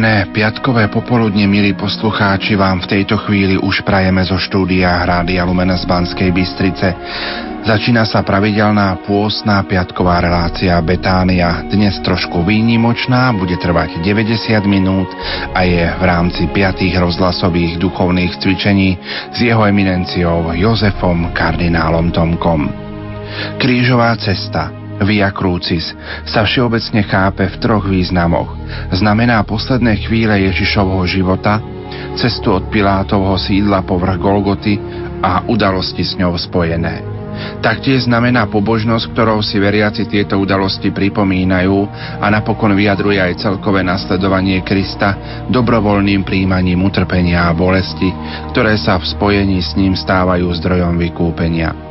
Príjemné piatkové popoludne, milí poslucháči, vám v tejto chvíli už prajeme zo štúdia Hrádia Lumena z Banskej Bystrice. Začína sa pravidelná pôstná piatková relácia Betánia. Dnes trošku výnimočná, bude trvať 90 minút a je v rámci piatých rozhlasových duchovných cvičení s jeho eminenciou Jozefom kardinálom Tomkom. Krížová cesta – Via Crucis sa všeobecne chápe v troch významoch. Znamená posledné chvíle Ježišovho života, cestu od Pilátovho sídla povrch Golgoty a udalosti s ňou spojené. Taktiež znamená pobožnosť, ktorou si veriaci tieto udalosti pripomínajú a napokon vyjadruje aj celkové nasledovanie Krista dobrovoľným príjmaním utrpenia a bolesti, ktoré sa v spojení s ním stávajú zdrojom vykúpenia.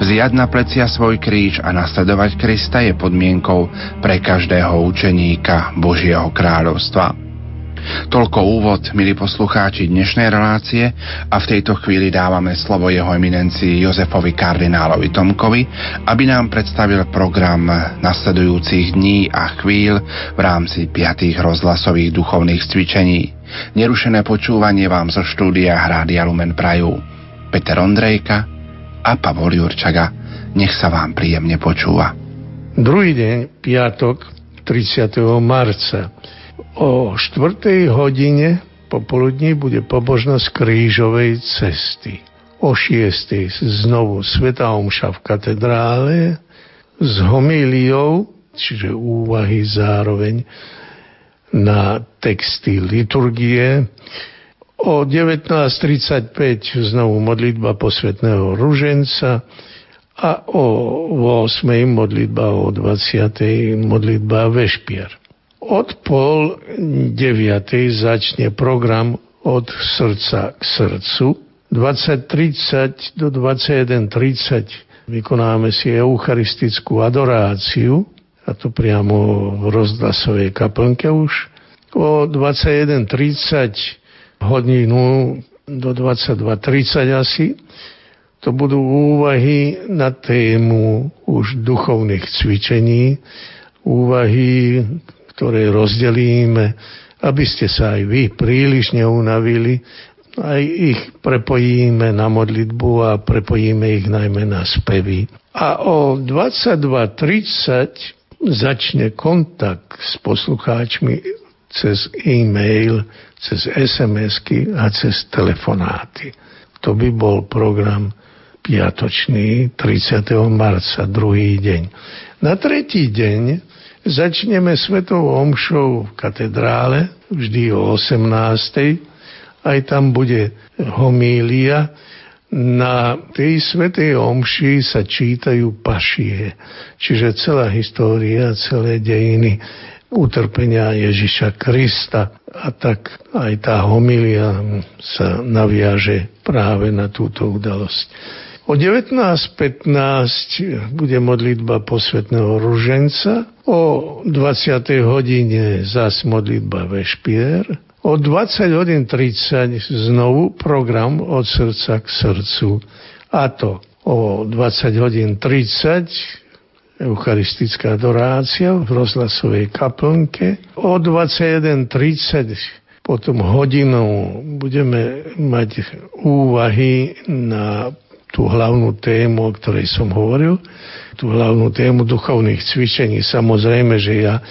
Vziať na plecia svoj kríž a nasledovať Krista je podmienkou pre každého učeníka Božieho kráľovstva. Toľko úvod, milí poslucháči dnešnej relácie a v tejto chvíli dávame slovo jeho eminencii Jozefovi kardinálovi Tomkovi, aby nám predstavil program nasledujúcich dní a chvíľ v rámci piatých rozhlasových duchovných cvičení. Nerušené počúvanie vám zo štúdia Hrádia Lumen Prajú. Peter Ondrejka, a Pavol. Nech sa vám príjemne počúva. Druhý deň, piatok, 30. marca. O 4. hodine popoludní bude pobožnosť krížovej cesty. O 6. znovu Sveta Omša v katedrále s homíliou, čiže úvahy zároveň na texty liturgie O 19.35 znovu modlitba posvetného ruženca a o 8. modlitba o 20. modlitba vešpier. Od pol 9. začne program od srdca k srdcu. 20.30 do 21.30 vykonáme si eucharistickú adoráciu, a to priamo v rozhlasovej kaplnke už. O 21.30 hodinu do 22.30 asi. To budú úvahy na tému už duchovných cvičení, úvahy, ktoré rozdelíme, aby ste sa aj vy príliš neunavili, aj ich prepojíme na modlitbu a prepojíme ich najmä na spevy. A o 22.30 začne kontakt s poslucháčmi cez e-mail cez SMS-ky a cez telefonáty. To by bol program piatočný 30. marca, druhý deň. Na tretí deň začneme svetovou omšou v katedrále, vždy o 18. Aj tam bude homília. Na tej svetej omši sa čítajú pašie, čiže celá história, celé dejiny utrpenia Ježiša Krista. A tak aj tá homilia sa naviaže práve na túto udalosť. O 19.15 bude modlitba posvetného ruženca, o 20. hodine zás modlitba vešpier, o 20 hodín 30 znovu program od srdca k srdcu. A to o 20 hodín 30 eucharistická adorácia v rozhlasovej kaplnke. O 21.30 potom hodinou budeme mať úvahy na tú hlavnú tému, o ktorej som hovoril, tú hlavnú tému duchovných cvičení. Samozrejme, že ja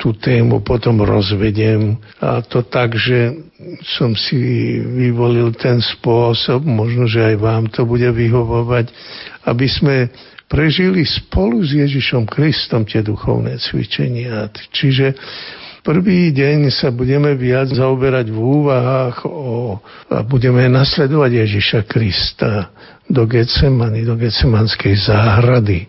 tú tému potom rozvediem a to tak, že som si vyvolil ten spôsob, možno, že aj vám to bude vyhovovať, aby sme prežili spolu s Ježišom Kristom tie duchovné cvičenia. Čiže prvý deň sa budeme viac zaoberať v úvahách o, a budeme nasledovať Ježiša Krista do Getsemany, do Getsemanskej záhrady.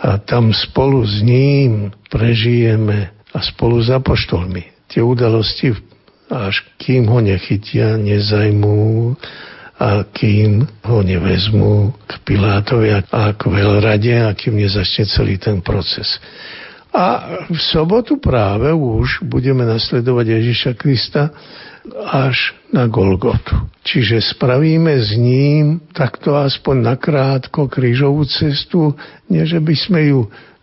A tam spolu s ním prežijeme a spolu s apoštolmi tie udalosti, až kým ho nechytia, nezajmú a kým ho nevezmú k Pilátovi a k veľrade a kým nezačne celý ten proces. A v sobotu práve už budeme nasledovať Ježiša Krista až na Golgotu. Čiže spravíme s ním takto aspoň nakrátko krížovú cestu, nie že by sme ju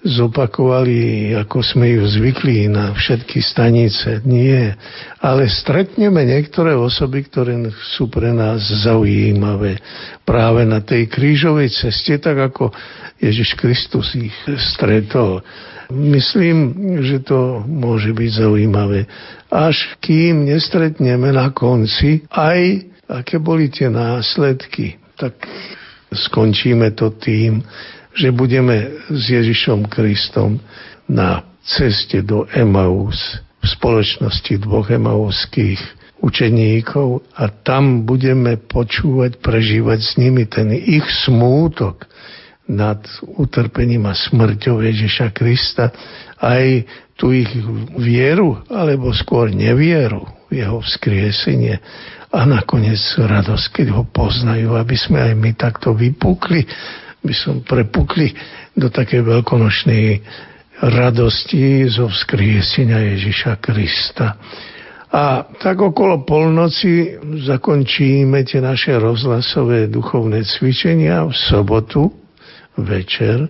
zopakovali, ako sme ju zvykli na všetky stanice. Nie. Ale stretneme niektoré osoby, ktoré sú pre nás zaujímavé práve na tej krížovej ceste, tak ako Ježiš Kristus ich stretol. Myslím, že to môže byť zaujímavé. Až kým nestretneme na konci aj aké boli tie následky, tak skončíme to tým, že budeme s Ježišom Kristom na ceste do Emaus v spoločnosti dvoch emauských učeníkov a tam budeme počúvať, prežívať s nimi ten ich smútok nad utrpením a smrťou Ježiša Krista, aj tú ich vieru, alebo skôr nevieru v jeho vzkriesenie a nakoniec radosť, keď ho poznajú, aby sme aj my takto vypukli by som prepukli do takej veľkonočnej radosti zo vzkriesenia Ježiša Krista. A tak okolo polnoci zakončíme tie naše rozhlasové duchovné cvičenia v sobotu večer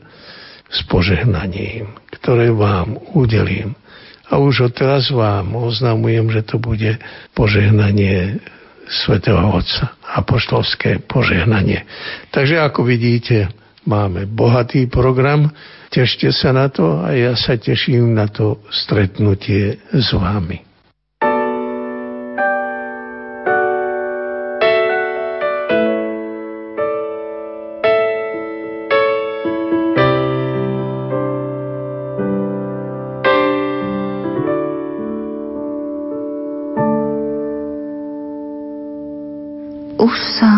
s požehnaním, ktoré vám udelím. A už odteraz vám oznamujem, že to bude požehnanie svätého Otca, apoštolské požehnanie. Takže ako vidíte, Máme bohatý program, tešte sa na to a ja sa teším na to stretnutie s vami. už sa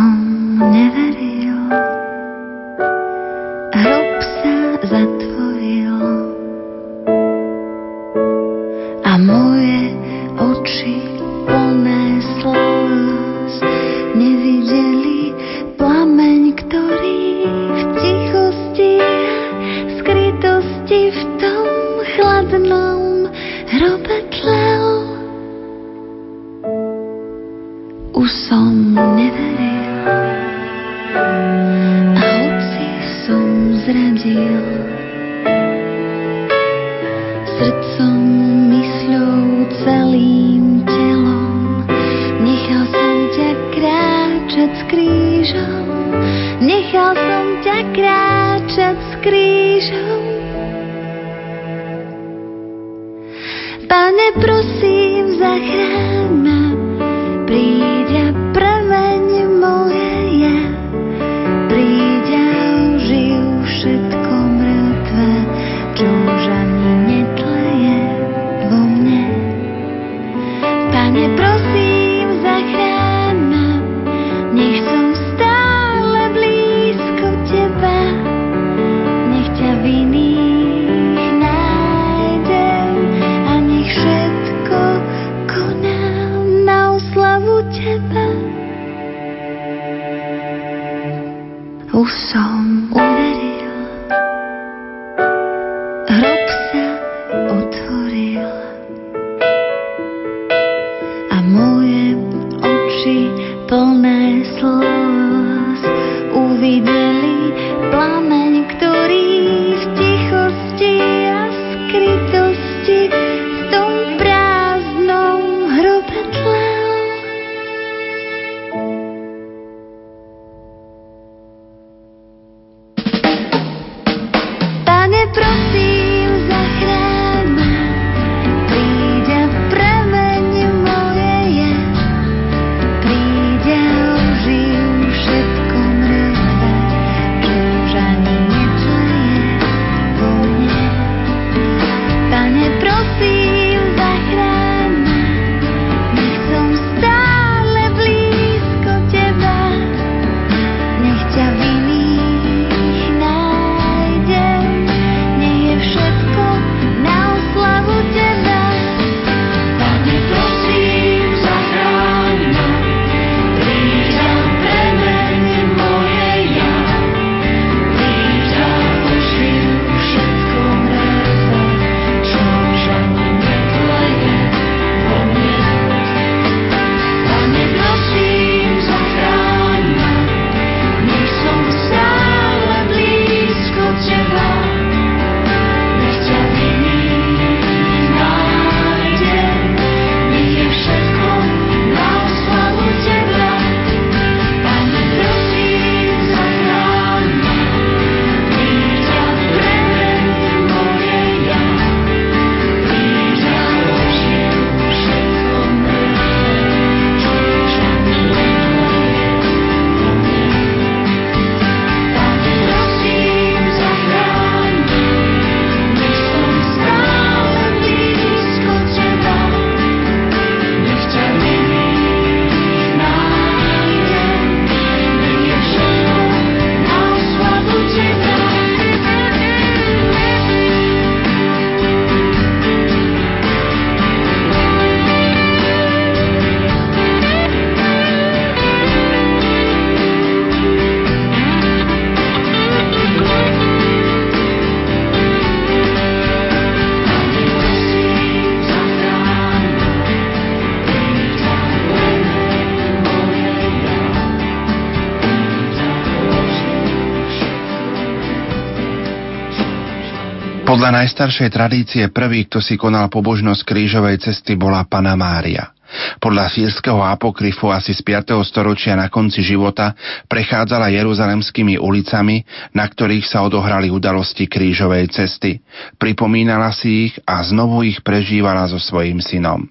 Podľa najstaršej tradície prvý, kto si konal pobožnosť krížovej cesty, bola Pana Mária. Podľa sírskeho apokryfu asi z 5. storočia na konci života prechádzala jeruzalemskými ulicami, na ktorých sa odohrali udalosti krížovej cesty. Pripomínala si ich a znovu ich prežívala so svojím synom.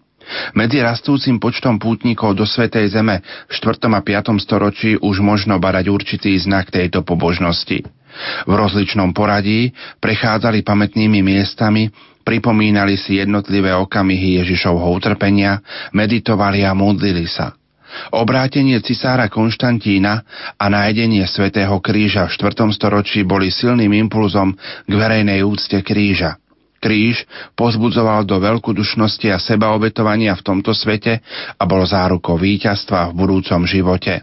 Medzi rastúcim počtom pútnikov do Svetej Zeme v 4. a 5. storočí už možno badať určitý znak tejto pobožnosti. V rozličnom poradí prechádzali pamätnými miestami, pripomínali si jednotlivé okamihy Ježišovho utrpenia, meditovali a modlili sa. Obrátenie cisára Konštantína a nájdenie svätého kríža v 4. storočí boli silným impulzom k verejnej úcte kríža. Kríž pozbudzoval do veľkodušnosti a sebaobetovania v tomto svete a bol zárukou víťazstva v budúcom živote.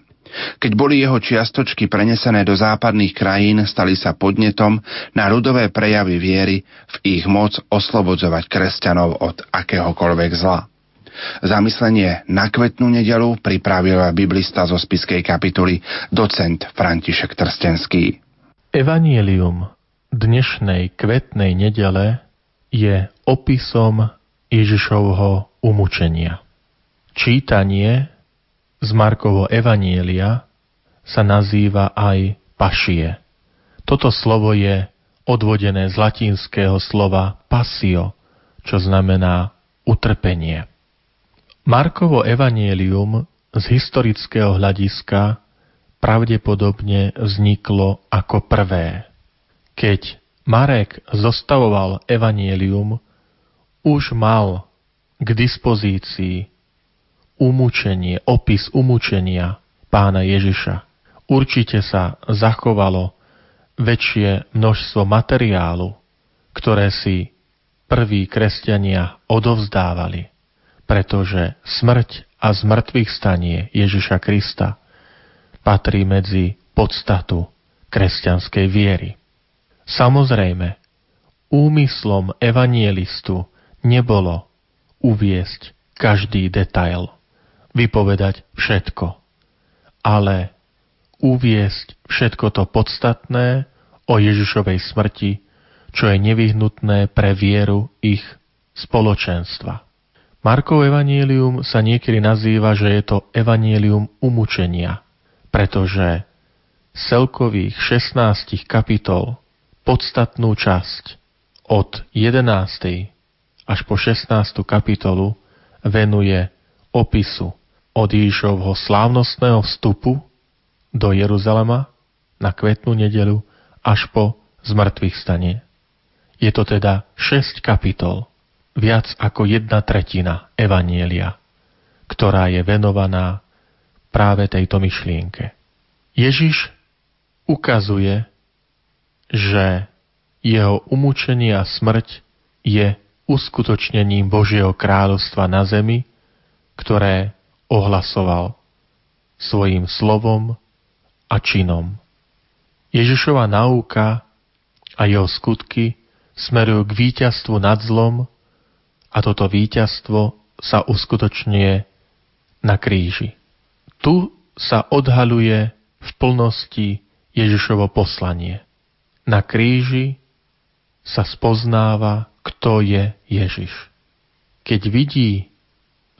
Keď boli jeho čiastočky prenesené do západných krajín, stali sa podnetom na ľudové prejavy viery v ich moc oslobodzovať kresťanov od akéhokoľvek zla. Zamyslenie na kvetnú nedelu pripravil biblista zo spiskej kapituly docent František Trstenský. Evangelium dnešnej kvetnej nedele je opisom Ježišovho umúčenia. Čítanie z Markovo Evanielia sa nazýva aj pašie. Toto slovo je odvodené z latinského slova pasio, čo znamená utrpenie. Markovo evanielium z historického hľadiska pravdepodobne vzniklo ako prvé. Keď Marek zostavoval evanielium, už mal k dispozícii umúčenie, opis umúčenia pána Ježiša. Určite sa zachovalo väčšie množstvo materiálu, ktoré si prví kresťania odovzdávali, pretože smrť a zmrtvých stanie Ježiša Krista patrí medzi podstatu kresťanskej viery. Samozrejme, úmyslom evanielistu nebolo uviesť každý detail vypovedať všetko, ale uviesť všetko to podstatné o Ježišovej smrti, čo je nevyhnutné pre vieru ich spoločenstva. Markov evanílium sa niekedy nazýva, že je to evanílium umúčenia, pretože celkových 16 kapitol podstatnú časť od 11. až po 16. kapitolu venuje opisu od Ježišovho slávnostného vstupu do Jeruzalema na kvetnú nedelu až po zmrtvých stanie. Je to teda 6 kapitol, viac ako jedna tretina Evanielia, ktorá je venovaná práve tejto myšlienke. Ježiš ukazuje, že jeho umúčenie a smrť je uskutočnením Božieho kráľovstva na zemi, ktoré ohlasoval svojim slovom a činom. Ježišova náuka a jeho skutky smerujú k víťazstvu nad zlom a toto víťazstvo sa uskutočňuje na kríži. Tu sa odhaluje v plnosti Ježišovo poslanie. Na kríži sa spoznáva, kto je Ježiš. Keď vidí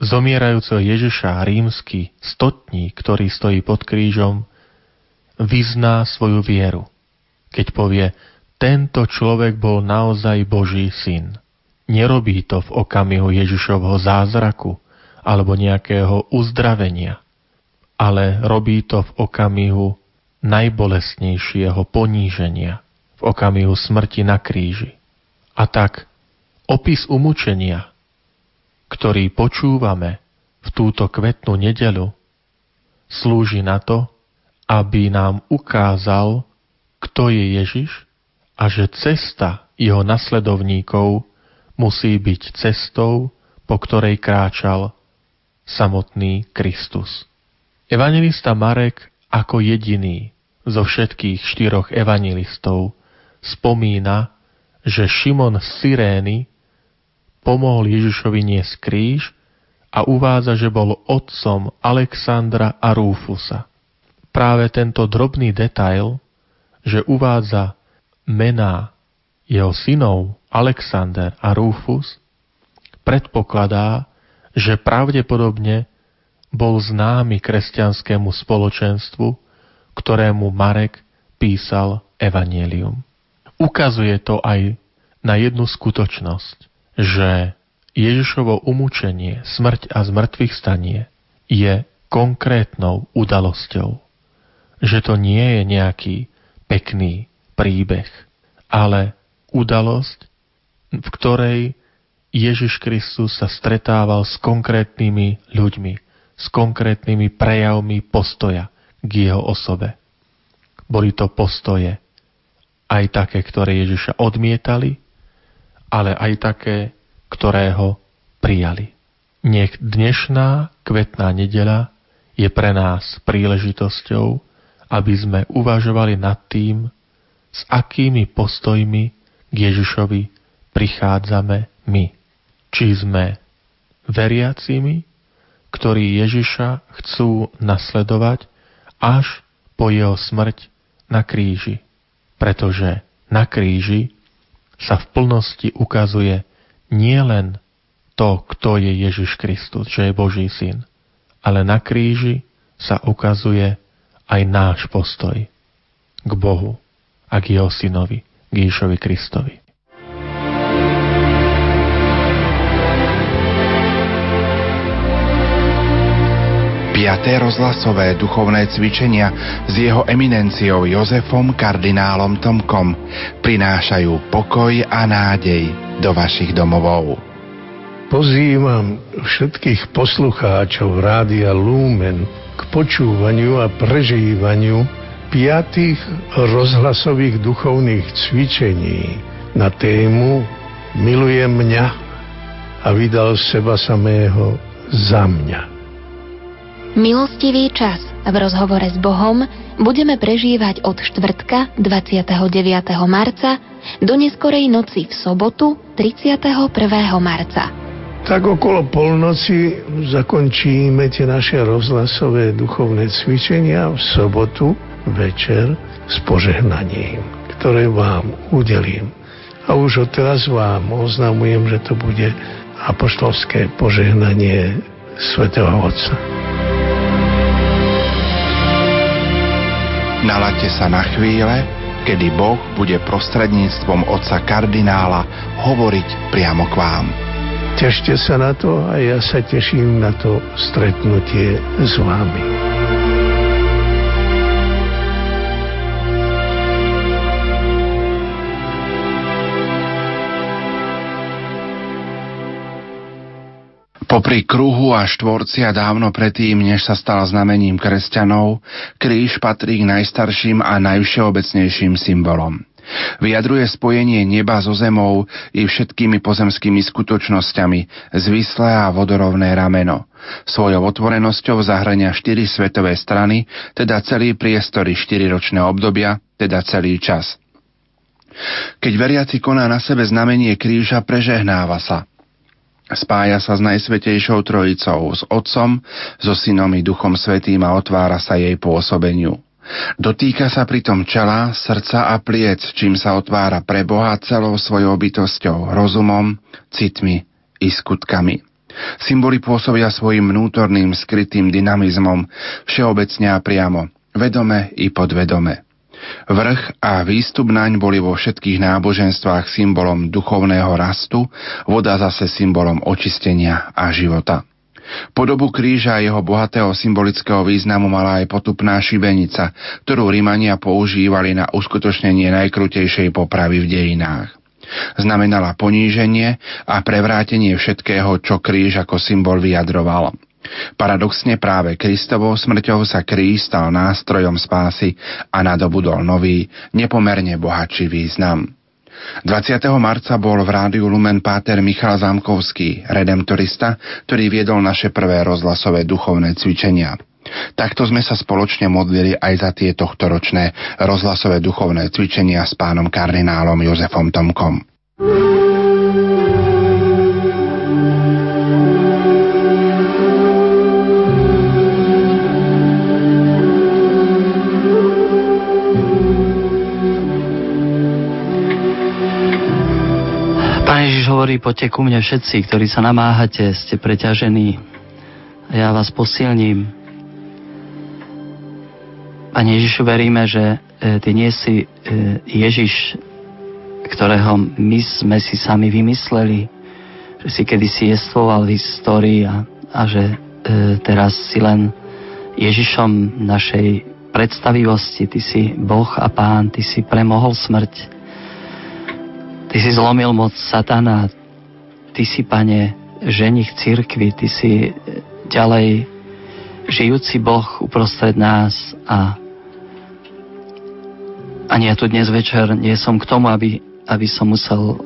zomierajúceho Ježiša rímsky stotník, ktorý stojí pod krížom, vyzná svoju vieru, keď povie, tento človek bol naozaj Boží syn. Nerobí to v okamihu Ježišovho zázraku alebo nejakého uzdravenia, ale robí to v okamihu najbolestnejšieho poníženia, v okamihu smrti na kríži. A tak opis umúčenia, ktorý počúvame v túto kvetnú nedelu, slúži na to, aby nám ukázal, kto je Ježiš a že cesta jeho nasledovníkov musí byť cestou, po ktorej kráčal samotný Kristus. Evangelista Marek ako jediný zo všetkých štyroch evangelistov spomína, že Šimon z Sirény pomohol Ježišovi niesť kríž a uvádza, že bol otcom Alexandra a Rúfusa. Práve tento drobný detail, že uvádza mená jeho synov Alexander a Rufus, predpokladá, že pravdepodobne bol známy kresťanskému spoločenstvu, ktorému Marek písal Evangelium. Ukazuje to aj na jednu skutočnosť, že Ježišovo umúčenie, smrť a zmrtvých stanie je konkrétnou udalosťou. Že to nie je nejaký pekný príbeh, ale udalosť, v ktorej Ježiš Kristus sa stretával s konkrétnymi ľuďmi, s konkrétnymi prejavmi postoja k jeho osobe. Boli to postoje aj také, ktoré Ježiša odmietali, ale aj také, ktoré ho prijali. Nech dnešná kvetná nedela je pre nás príležitosťou, aby sme uvažovali nad tým, s akými postojmi k Ježišovi prichádzame my. Či sme veriacimi, ktorí Ježiša chcú nasledovať až po jeho smrť na kríži. Pretože na kríži sa v plnosti ukazuje nielen to, kto je Ježiš Kristus, že je Boží syn, ale na kríži sa ukazuje aj náš postoj k Bohu a k jeho synovi, k Ježišovi Kristovi. Piaté rozhlasové duchovné cvičenia s jeho eminenciou Jozefom kardinálom Tomkom prinášajú pokoj a nádej do vašich domovov. Pozývam všetkých poslucháčov Rádia Lumen k počúvaniu a prežívaniu piatých rozhlasových duchovných cvičení na tému Milujem mňa a vydal seba samého za mňa. Milostivý čas v rozhovore s Bohom budeme prežívať od štvrtka 29. marca do neskorej noci v sobotu 31. marca. Tak okolo polnoci zakončíme tie naše rozhlasové duchovné cvičenia v sobotu večer s požehnaním, ktoré vám udelím. A už odteraz vám oznamujem, že to bude apoštolské požehnanie svätého Otca. Nalaďte sa na chvíle, kedy Boh bude prostredníctvom otca kardinála hovoriť priamo k vám. Tešte sa na to a ja sa teším na to stretnutie s vami. Popri kruhu a štvorcia dávno predtým, než sa stal znamením kresťanov, kríž patrí k najstarším a najvšeobecnejším symbolom. Vyjadruje spojenie neba so zemou i všetkými pozemskými skutočnosťami, zvislé a vodorovné rameno. Svojou otvorenosťou zahrania štyri svetové strany, teda celý priestor i štyriročné obdobia, teda celý čas. Keď veriaci koná na sebe znamenie kríža, prežehnáva sa – Spája sa s Najsvetejšou Trojicou, s Otcom, so Synom i Duchom Svetým a otvára sa jej pôsobeniu. Dotýka sa pritom čela, srdca a pliec, čím sa otvára pre Boha celou svojou bytosťou, rozumom, citmi i skutkami. Symboly pôsobia svojim vnútorným skrytým dynamizmom, všeobecne a priamo, vedome i podvedome. Vrch a výstup naň boli vo všetkých náboženstvách symbolom duchovného rastu, voda zase symbolom očistenia a života. Podobu kríža a jeho bohatého symbolického významu mala aj potupná šibenica, ktorú Rimania používali na uskutočnenie najkrutejšej popravy v dejinách. Znamenala poníženie a prevrátenie všetkého, čo kríž ako symbol vyjadroval. Paradoxne práve Kristovou smrťou sa kríž stal nástrojom spásy a nadobudol nový, nepomerne bohatší význam. 20. marca bol v rádiu Lumen Páter Michal Zámkovský, redemptorista, ktorý viedol naše prvé rozhlasové duchovné cvičenia. Takto sme sa spoločne modlili aj za tie tohtoročné rozhlasové duchovné cvičenia s pánom kardinálom Jozefom Tomkom. Milí, poďte ku mne všetci, ktorí sa namáhate, ste preťažení. A ja vás posilním. Pane Ježišu, veríme, že e, Ty nie si e, Ježiš, ktorého my sme si sami vymysleli, že si kedysi jestvoval v histórii a, a že e, teraz si len Ježišom našej predstavivosti. Ty si Boh a Pán, Ty si premohol smrť Ty si zlomil moc satana, Ty si, Pane, ženich církvy, Ty si e, ďalej žijúci Boh uprostred nás a ani ja tu dnes večer nie som k tomu, aby, aby som musel e,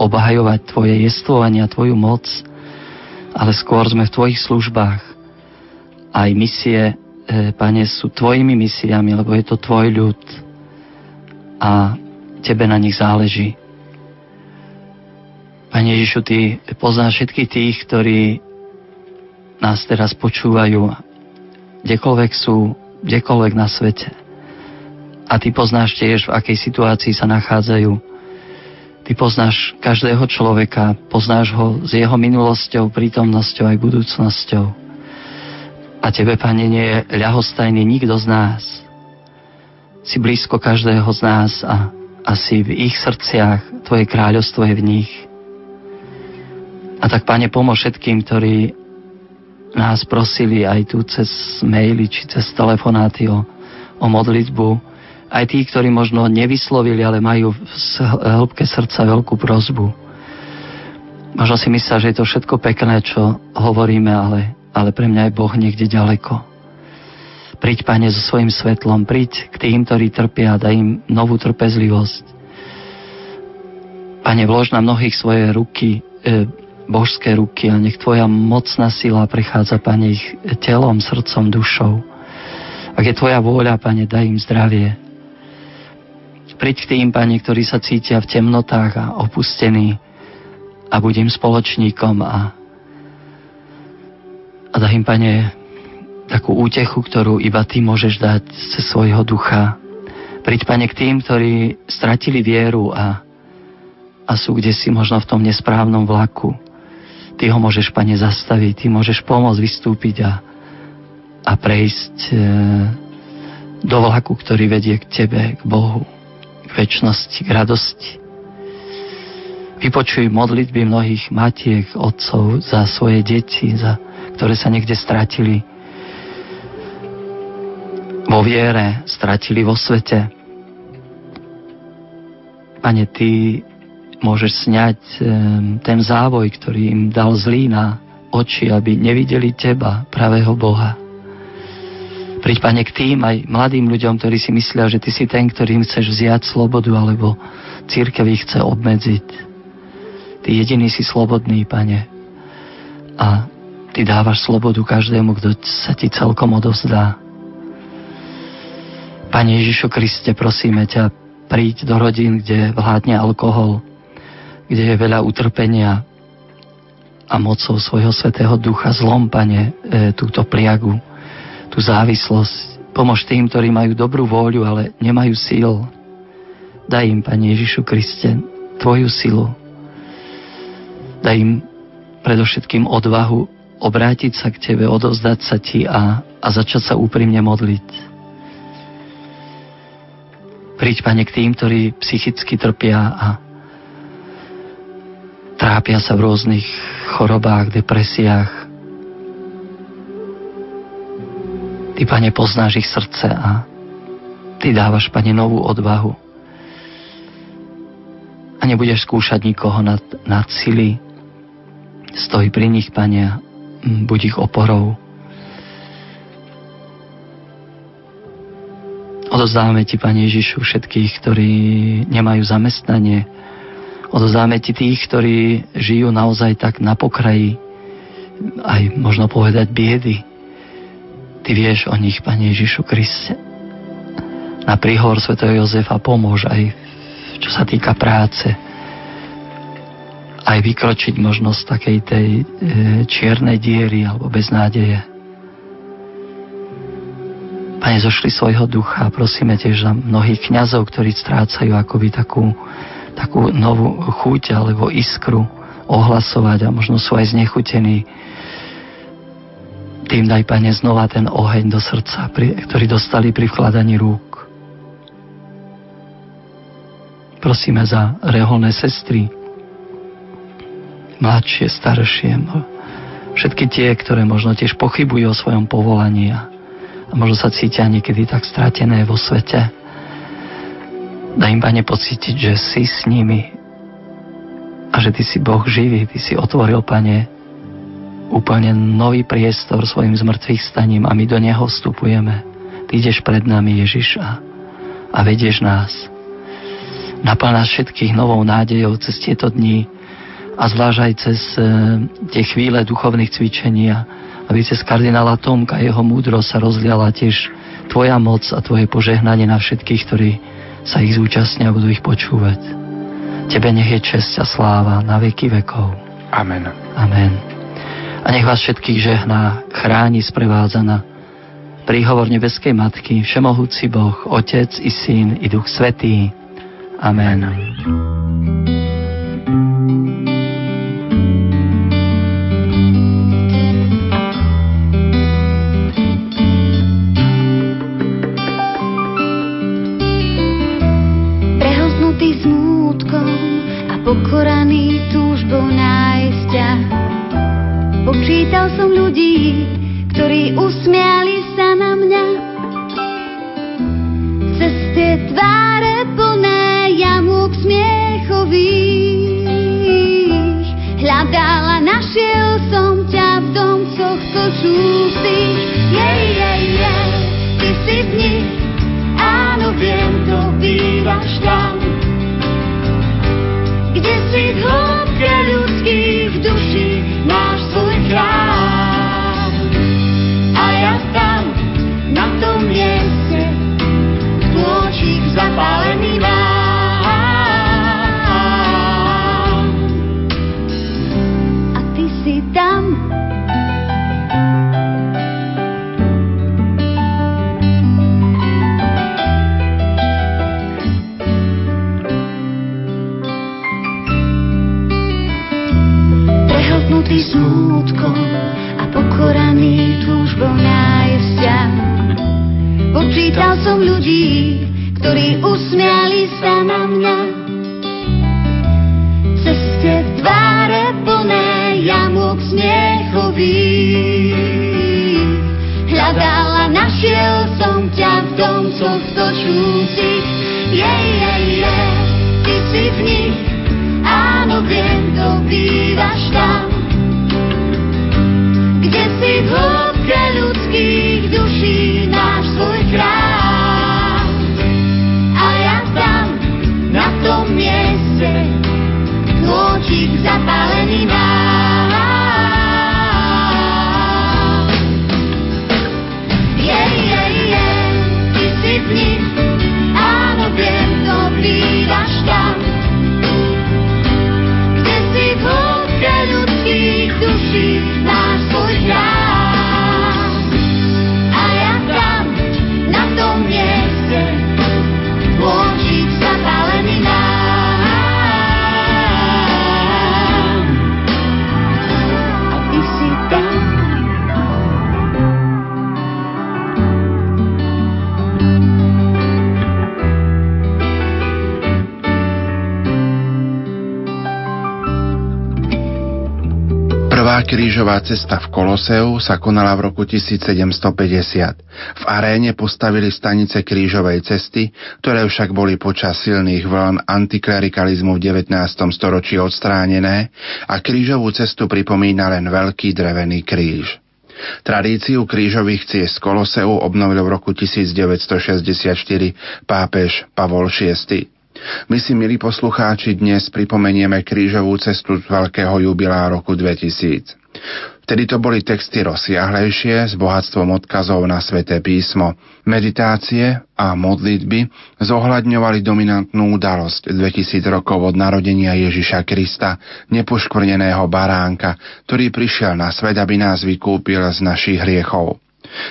obhajovať Tvoje jestvovanie a Tvoju moc, ale skôr sme v Tvojich službách. Aj misie, e, Pane, sú Tvojimi misiami, lebo je to Tvoj ľud a Tebe na nich záleží. Pane Ježišu, Ty poznáš všetkých tých, ktorí nás teraz počúvajú, kdekoľvek sú, kdekoľvek na svete. A Ty poznáš tiež, v akej situácii sa nachádzajú. Ty poznáš každého človeka, poznáš ho s jeho minulosťou, prítomnosťou aj budúcnosťou. A Tebe, Pane, nie je ľahostajný nikto z nás. Si blízko každého z nás a, a si v ich srdciach, Tvoje kráľovstvo je v nich. A tak, Pane, pomôž všetkým, ktorí nás prosili aj tu cez maily či cez telefonáty o, o modlitbu. Aj tí, ktorí možno nevyslovili, ale majú v hĺbke srdca veľkú prozbu. Možno si myslia, že je to všetko pekné, čo hovoríme, ale, ale pre mňa je Boh niekde ďaleko. Príď, Pane, so svojim svetlom, príď k tým, ktorí trpia, daj im novú trpezlivosť. Pane, vlož na mnohých svoje ruky, e, božské ruky a nech Tvoja mocná sila prechádza, Pane, ich telom, srdcom, dušou. Ak je Tvoja vôľa, Pane, daj im zdravie. Priď k tým, Pane, ktorí sa cítia v temnotách a opustení a budem spoločníkom a, a daj im, Pane, takú útechu, ktorú iba Ty môžeš dať cez svojho ducha. Priď, Pane, k tým, ktorí stratili vieru a, a sú kde si možno v tom nesprávnom vlaku. Ty ho môžeš, Pane, zastaviť, Ty môžeš pomôcť vystúpiť a, a prejsť e, do vlaku, ktorý vedie k Tebe, k Bohu, k väčšnosti, k radosti. Vypočuj modlitby mnohých matiek, otcov za svoje deti, za, ktoré sa niekde stratili vo viere, stratili vo svete. Pane, Ty môžeš sňať ten závoj, ktorý im dal zlý na oči, aby nevideli teba, pravého Boha. Príď, Pane, k tým aj mladým ľuďom, ktorí si myslia, že Ty si ten, ktorým chceš vziať slobodu, alebo církev ich chce obmedziť. Ty jediný si slobodný, Pane. A Ty dávaš slobodu každému, kto sa Ti celkom odovzdá. Pane Ježišu Kriste, prosíme ťa, príď do rodín, kde vládne alkohol, kde je veľa utrpenia a mocou svojho svetého ducha zlom, Pane, e, túto pliagu, tú závislosť. Pomôž tým, ktorí majú dobrú vôľu, ale nemajú síl. Daj im, Pane Ježišu Kriste, Tvoju silu. Daj im predovšetkým odvahu obrátiť sa k Tebe, odozdať sa Ti a, a začať sa úprimne modliť. Príď, Pane, k tým, ktorí psychicky trpia a trápia sa v rôznych chorobách, depresiách. Ty, Pane, poznáš ich srdce a Ty dávaš, Pane, novú odvahu. A nebudeš skúšať nikoho nad, nad sily. Stoj pri nich, Pane, buď ich oporou. Odozdávame Ti, Pane Ježišu, všetkých, ktorí nemajú zamestnanie, Odozdáme ti tých, ktorí žijú naozaj tak na pokraji, aj možno povedať biedy. Ty vieš o nich, Pane Ježišu Kriste. Na príhovor Sv. Jozefa pomôž aj čo sa týka práce. Aj vykročiť možnosť takej tej e, čiernej diery alebo beznádeje. Pane, zošli svojho ducha prosíme tiež za mnohých kňazov, ktorí strácajú akoby takú takú novú chuť alebo iskru ohlasovať a možno sú aj znechutení. Tým daj, Pane, znova ten oheň do srdca, ktorý dostali pri vkladaní rúk. Prosíme za reholné sestry, mladšie, staršie, všetky tie, ktoré možno tiež pochybujú o svojom povolaní a, možno sa cítia niekedy tak stratené vo svete. Daj im, Pane, pocítiť, že si s nimi a že Ty si Boh živý, Ty si otvoril, Pane, úplne nový priestor svojim zmrtvých staním a my do neho vstupujeme. Ty ideš pred nami, Ježiš, a, a vedieš nás. Naplň nás všetkých novou nádejou cez tieto dni, a zvlášť aj cez e, tie chvíle duchovných cvičení aby cez kardinála Tomka jeho múdrosť sa rozliala tiež Tvoja moc a Tvoje požehnanie na všetkých, ktorí sa ich zúčastnia a budú ich počúvať. Tebe nech je česť a sláva na veky vekov. Amen. Amen. A nech vás všetkých žehná, chráni, sprevádza na príhovor nebeskej Matky, Všemohúci Boh, Otec i Syn i Duch Svetý. Amen. Amen. Pokoraný túžbou nájsť ťa. Počítal som ľudí, ktorí usmiali sa na mňa. Cez tie tváre plné jamúk smiechových hľadala, našiel som ťa v domcoch kočúcich. Jej, jej, jej, ty si v nich, áno, viem, to bývaš tam Počítal som ľudí, ktorí usmiali sa na mňa. Cez tie tváre plné jamok smiechových. Hľadala, našiel som ťa v domcoch točúcich. Jej, jej, jej, ty si v nich, áno, viem, to bývaš tam si v hĺbke ľudských duší máš svoj krížová cesta v Koloseu sa konala v roku 1750. V aréne postavili stanice krížovej cesty, ktoré však boli počas silných vln antiklerikalizmu v 19. storočí odstránené a krížovú cestu pripomína len veľký drevený kríž. Tradíciu krížových ciest Koloseu obnovil v roku 1964 pápež Pavol VI. My si, milí poslucháči, dnes pripomenieme krížovú cestu z veľkého jubilá roku 2000. Vtedy to boli texty rozsiahlejšie s bohatstvom odkazov na sväté písmo. Meditácie a modlitby zohľadňovali dominantnú udalosť 2000 rokov od narodenia Ježiša Krista, nepoškvrneného baránka, ktorý prišiel na svet, aby nás vykúpil z našich hriechov.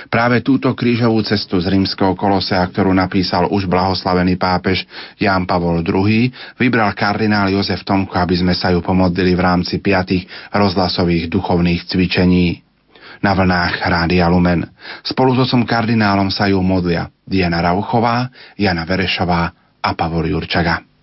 Práve túto krížovú cestu z rímskeho kolosea, ktorú napísal už blahoslavený pápež Ján Pavol II, vybral kardinál Jozef Tomko, aby sme sa ju pomodlili v rámci piatých rozhlasových duchovných cvičení. Na vlnách Rádia Lumen. Spolu so som kardinálom sa ju modlia Diana Rauchová, Jana Verešová a Pavol Jurčaga.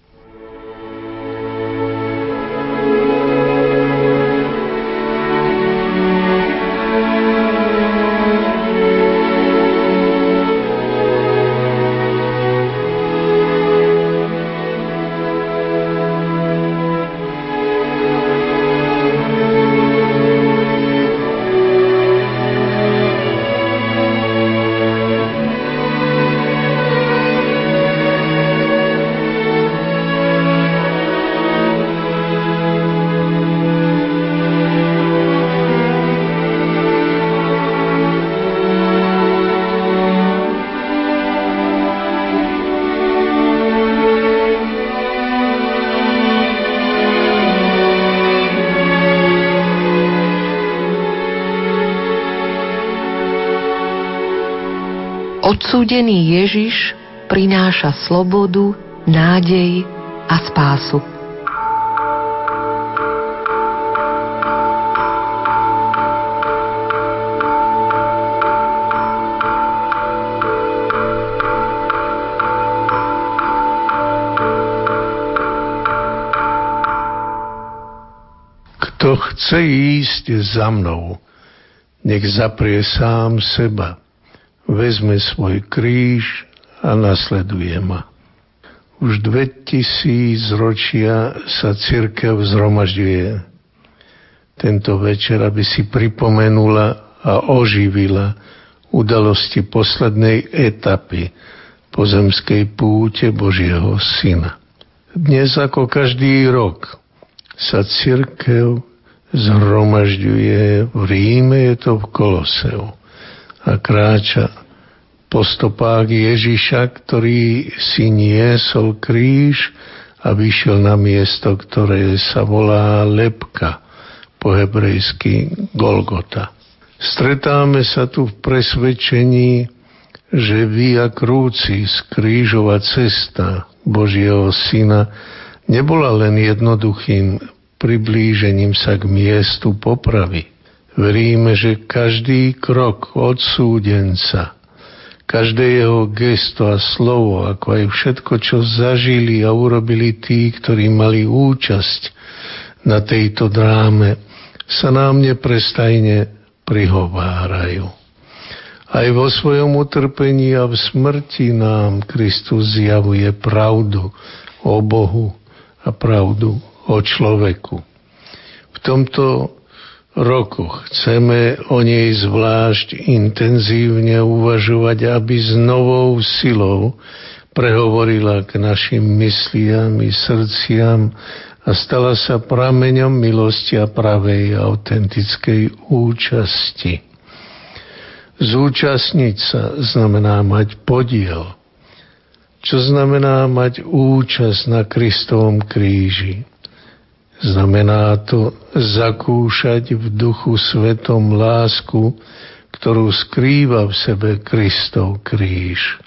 Odsúdený Ježiš prináša slobodu, nádej a spásu. Kto chce ísť za mnou, nech zaprie sám seba vezme svoj kríž a nasleduje ma. Už dve tisíc ročia sa církev zhromažďuje tento večer, aby si pripomenula a oživila udalosti poslednej etapy pozemskej púte Božieho Syna. Dnes ako každý rok sa církev zhromažďuje v Ríme, je to v Koloseu a kráča po stopách Ježiša, ktorý si niesol kríž a vyšiel na miesto, ktoré sa volá Lepka, po hebrejsky Golgota. Stretáme sa tu v presvedčení, že via z krížová cesta Božieho Syna nebola len jednoduchým priblížením sa k miestu popravy. Veríme, že každý krok odsúdenca každé jeho gesto a slovo, ako aj všetko, čo zažili a urobili tí, ktorí mali účasť na tejto dráme, sa nám neprestajne prihovárajú. Aj vo svojom utrpení a v smrti nám Kristus zjavuje pravdu o Bohu a pravdu o človeku. V tomto rokoch. Chceme o nej zvlášť intenzívne uvažovať, aby s novou silou prehovorila k našim mysliam i srdciam a stala sa prameňom milosti a pravej autentickej účasti. Zúčastniť sa znamená mať podiel. Čo znamená mať účasť na Kristovom kríži? Znamená to zakúšať v duchu svetom lásku, ktorú skrýva v sebe Kristov kríž.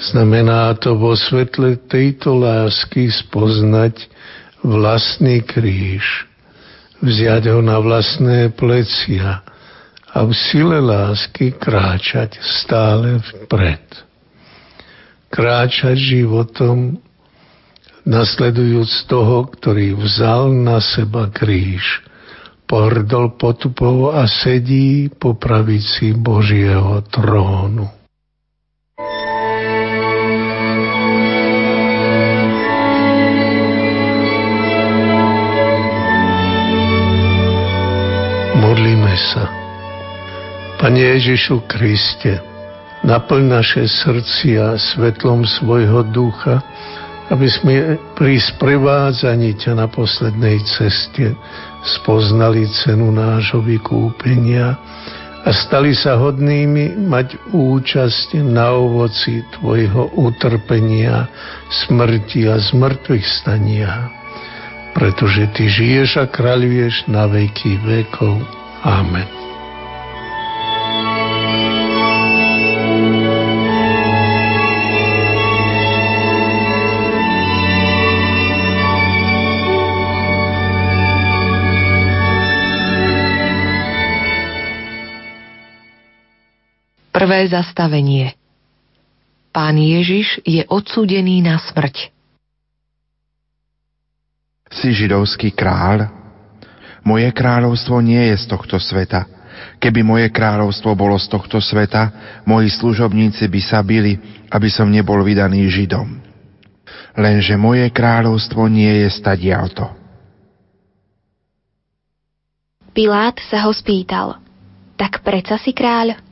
Znamená to vo svetle tejto lásky spoznať vlastný kríž, vziať ho na vlastné plecia a v sile lásky kráčať stále vpred. Kráčať životom nasledujúc toho, ktorý vzal na seba kríž, pohrdol potupov a sedí po pravici Božieho trónu. Modlíme sa. Pane Ježišu Kriste, naplň naše srdcia svetlom svojho ducha, aby sme pri sprevádzaní ťa na poslednej ceste spoznali cenu nášho vykúpenia a stali sa hodnými mať účasť na ovoci Tvojho utrpenia, smrti a zmrtvých stania. Pretože Ty žiješ a kráľuješ na veky vekov. Amen. Prvé zastavenie Pán Ježiš je odsúdený na smrť. Si židovský kráľ? Moje kráľovstvo nie je z tohto sveta. Keby moje kráľovstvo bolo z tohto sveta, moji služobníci by sa bili, aby som nebol vydaný Židom. Lenže moje kráľovstvo nie je stadialto. Pilát sa ho spýtal, tak preca si kráľ?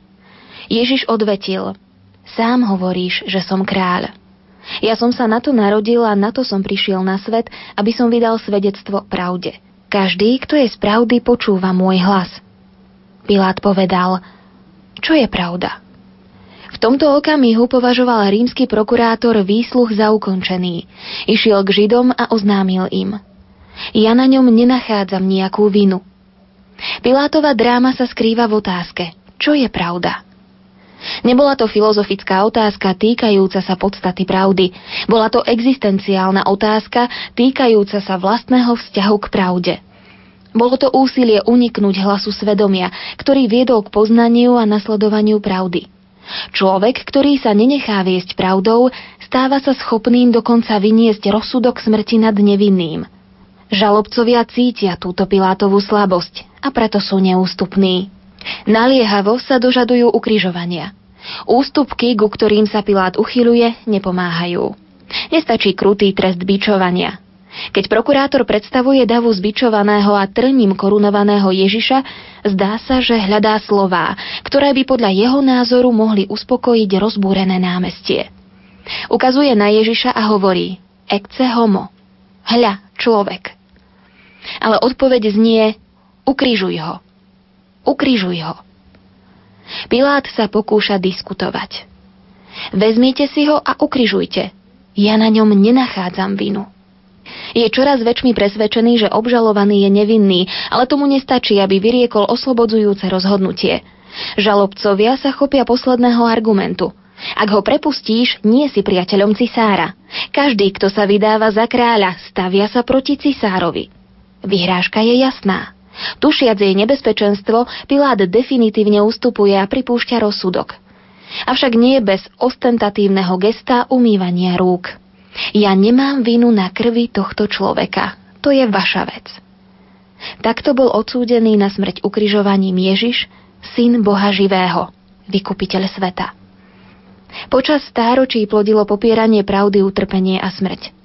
Ježiš odvetil, sám hovoríš, že som kráľ. Ja som sa na to narodil a na to som prišiel na svet, aby som vydal svedectvo pravde. Každý, kto je z pravdy, počúva môj hlas. Pilát povedal, čo je pravda? V tomto okamihu považoval rímsky prokurátor výsluch za ukončený. Išiel k Židom a oznámil im. Ja na ňom nenachádzam nejakú vinu. Pilátova dráma sa skrýva v otázke, čo je pravda. Nebola to filozofická otázka týkajúca sa podstaty pravdy. Bola to existenciálna otázka týkajúca sa vlastného vzťahu k pravde. Bolo to úsilie uniknúť hlasu svedomia, ktorý viedol k poznaniu a nasledovaniu pravdy. Človek, ktorý sa nenechá viesť pravdou, stáva sa schopným dokonca vyniesť rozsudok smrti nad nevinným. Žalobcovia cítia túto Pilátovú slabosť a preto sú neústupní. Naliehavo sa dožadujú ukrižovania. Ústupky, ku ktorým sa Pilát uchyluje, nepomáhajú. Nestačí krutý trest bičovania. Keď prokurátor predstavuje davu zbičovaného a trním korunovaného Ježiša, zdá sa, že hľadá slová, ktoré by podľa jeho názoru mohli uspokojiť rozbúrené námestie. Ukazuje na Ježiša a hovorí Ecce homo. Hľa, človek. Ale odpoveď znie Ukrižuj ho. Ukrižuj ho. Pilát sa pokúša diskutovať. Vezmite si ho a ukrižujte. Ja na ňom nenachádzam vinu. Je čoraz väčšmi presvedčený, že obžalovaný je nevinný, ale tomu nestačí, aby vyriekol oslobodzujúce rozhodnutie. Žalobcovia sa chopia posledného argumentu. Ak ho prepustíš, nie si priateľom cisára. Každý, kto sa vydáva za kráľa, stavia sa proti cisárovi. Vyhrážka je jasná. Tušiac jej nebezpečenstvo, Pilát definitívne ustupuje a pripúšťa rozsudok. Avšak nie bez ostentatívneho gesta umývania rúk. Ja nemám vinu na krvi tohto človeka. To je vaša vec. Takto bol odsúdený na smrť ukrižovaním Ježiš, syn Boha živého, vykupiteľ sveta. Počas stáročí plodilo popieranie pravdy, utrpenie a smrť.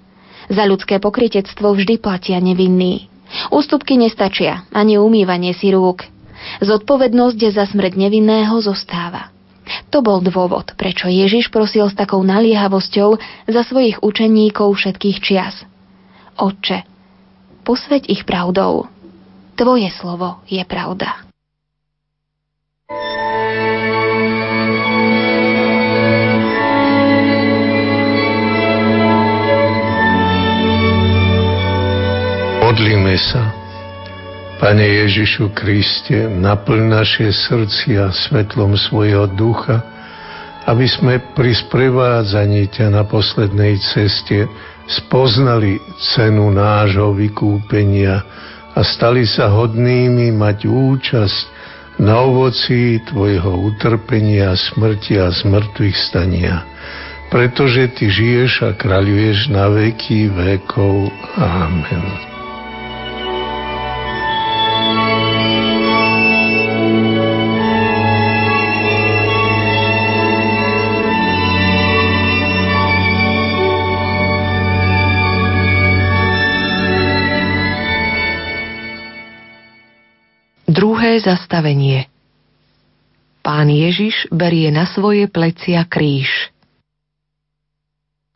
Za ľudské pokritectvo vždy platia nevinní. Ústupky nestačia, ani umývanie si rúk. Zodpovednosť za smrť nevinného zostáva. To bol dôvod, prečo Ježiš prosil s takou naliehavosťou za svojich učeníkov všetkých čias. Otče, posveď ich pravdou. Tvoje slovo je pravda. Modlíme sa. Pane Ježišu Kriste, naplň naše srdcia svetlom svojho ducha, aby sme pri sprevádzaní ťa na poslednej ceste spoznali cenu nášho vykúpenia a stali sa hodnými mať účasť na ovoci Tvojho utrpenia, smrti a zmrtvých stania. Pretože Ty žiješ a kráľuješ na veky vekov. Amen. Druhé zastavenie Pán Ježiš berie na svoje plecia kríž.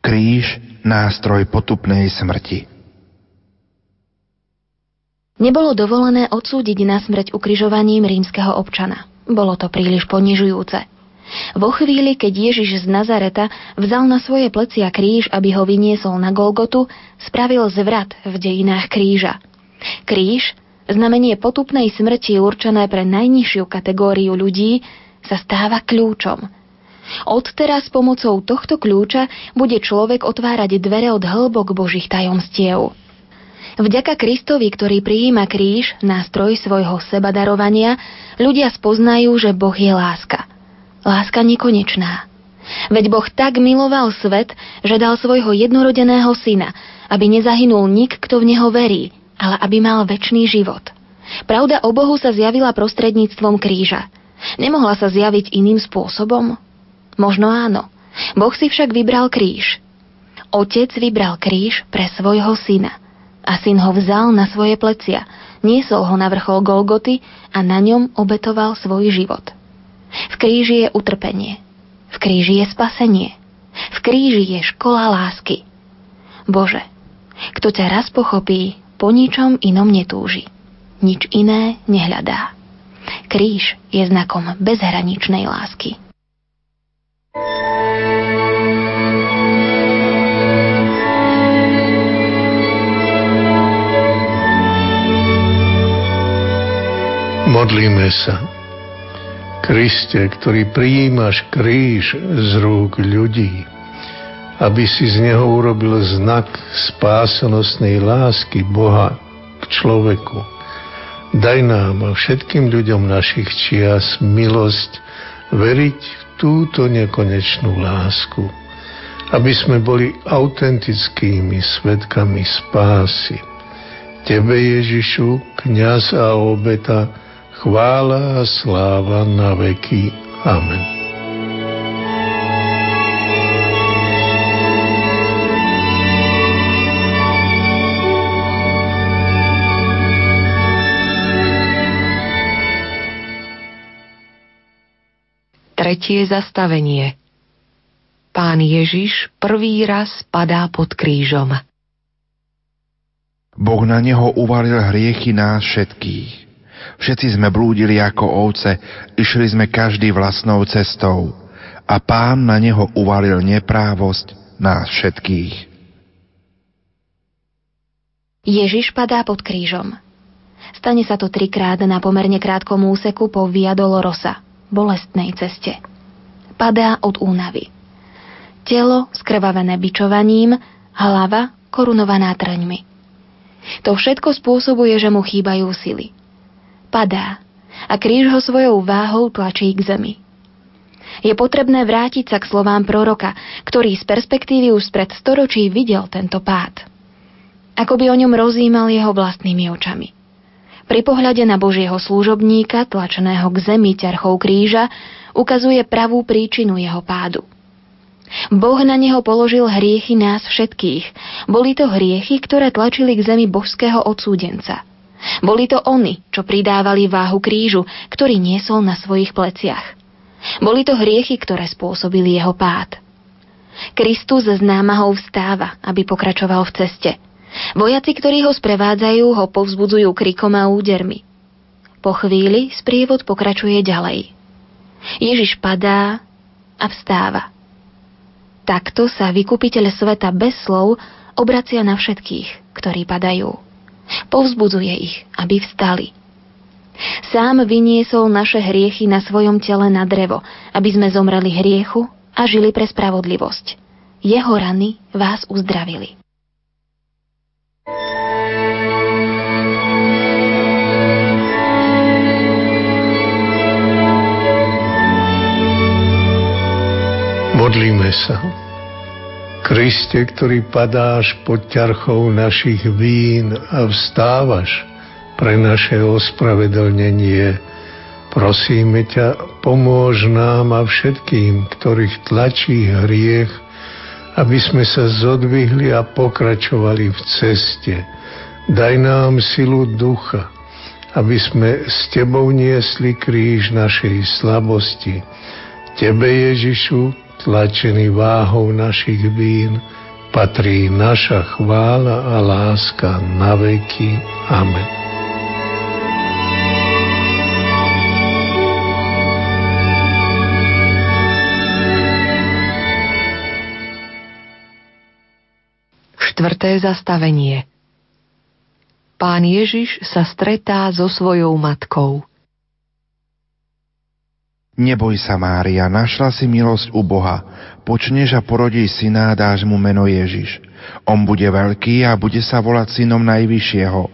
Kríž, nástroj potupnej smrti. Nebolo dovolené odsúdiť na smrť ukrižovaním rímskeho občana. Bolo to príliš ponižujúce. Vo chvíli, keď Ježiš z Nazareta vzal na svoje plecia kríž, aby ho vyniesol na Golgotu, spravil zvrat v dejinách kríža. Kríž Znamenie potupnej smrti určené pre najnižšiu kategóriu ľudí sa stáva kľúčom. Odteraz pomocou tohto kľúča bude človek otvárať dvere od hĺbok Božích tajomstiev. Vďaka Kristovi, ktorý prijíma kríž, nástroj svojho sebadarovania, ľudia spoznajú, že Boh je láska. Láska nekonečná. Veď Boh tak miloval svet, že dal svojho jednorodeného syna, aby nezahynul nik, kto v neho verí, ale aby mal väčší život. Pravda o Bohu sa zjavila prostredníctvom kríža. Nemohla sa zjaviť iným spôsobom? Možno áno. Boh si však vybral kríž. Otec vybral kríž pre svojho syna. A syn ho vzal na svoje plecia, niesol ho na vrchol Golgoty a na ňom obetoval svoj život. V kríži je utrpenie. V kríži je spasenie. V kríži je škola lásky. Bože, kto ťa raz pochopí, po ničom inom netúži. Nič iné nehľadá. Kríž je znakom bezhraničnej lásky. Modlíme sa. Kriste, ktorý prijímaš kríž z rúk ľudí, aby si z neho urobil znak spásonosnej lásky Boha k človeku. Daj nám a všetkým ľuďom našich čias milosť veriť v túto nekonečnú lásku, aby sme boli autentickými svetkami spásy. Tebe, Ježišu, kniaz a obeta, chvála a sláva na veky. Amen. Tretie zastavenie Pán Ježiš prvý raz padá pod krížom. Boh na neho uvalil hriechy nás všetkých. Všetci sme blúdili ako ovce, išli sme každý vlastnou cestou a pán na neho uvalil neprávosť nás všetkých. Ježiš padá pod krížom. Stane sa to trikrát na pomerne krátkom úseku po Via Dolorosa – bolestnej ceste. Padá od únavy. Telo skrvavené bičovaním, hlava korunovaná trňmi. To všetko spôsobuje, že mu chýbajú sily. Padá a kríž ho svojou váhou tlačí k zemi. Je potrebné vrátiť sa k slovám proroka, ktorý z perspektívy už spred storočí videl tento pád. Ako by o ňom rozímal jeho vlastnými očami. Pri pohľade na Božieho služobníka, tlačeného k zemi ťarchou kríža, ukazuje pravú príčinu jeho pádu. Boh na neho položil hriechy nás všetkých. Boli to hriechy, ktoré tlačili k zemi božského odsúdenca. Boli to oni, čo pridávali váhu krížu, ktorý niesol na svojich pleciach. Boli to hriechy, ktoré spôsobili jeho pád. Kristus z námahou vstáva, aby pokračoval v ceste – Vojaci, ktorí ho sprevádzajú, ho povzbudzujú krikom a údermi. Po chvíli sprievod pokračuje ďalej. Ježiš padá a vstáva. Takto sa vykupiteľ sveta bez slov obracia na všetkých, ktorí padajú. Povzbudzuje ich, aby vstali. Sám vyniesol naše hriechy na svojom tele na drevo, aby sme zomreli hriechu a žili pre spravodlivosť. Jeho rany vás uzdravili. Modlíme sa. Kriste, ktorý padáš pod ťarchou našich vín a vstávaš pre naše ospravedlnenie, prosíme ťa, pomôž nám a všetkým, ktorých tlačí hriech, aby sme sa zodvihli a pokračovali v ceste. Daj nám silu ducha, aby sme s Tebou niesli kríž našej slabosti. Tebe, Ježišu, tlačený váhou našich vín, patrí naša chvála a láska na veky. Amen. Štvrté zastavenie Pán Ježiš sa stretá so svojou matkou. Neboj sa, Mária, našla si milosť u Boha. Počneš a porodí syna a dáš mu meno Ježiš. On bude veľký a bude sa volať synom Najvyššieho.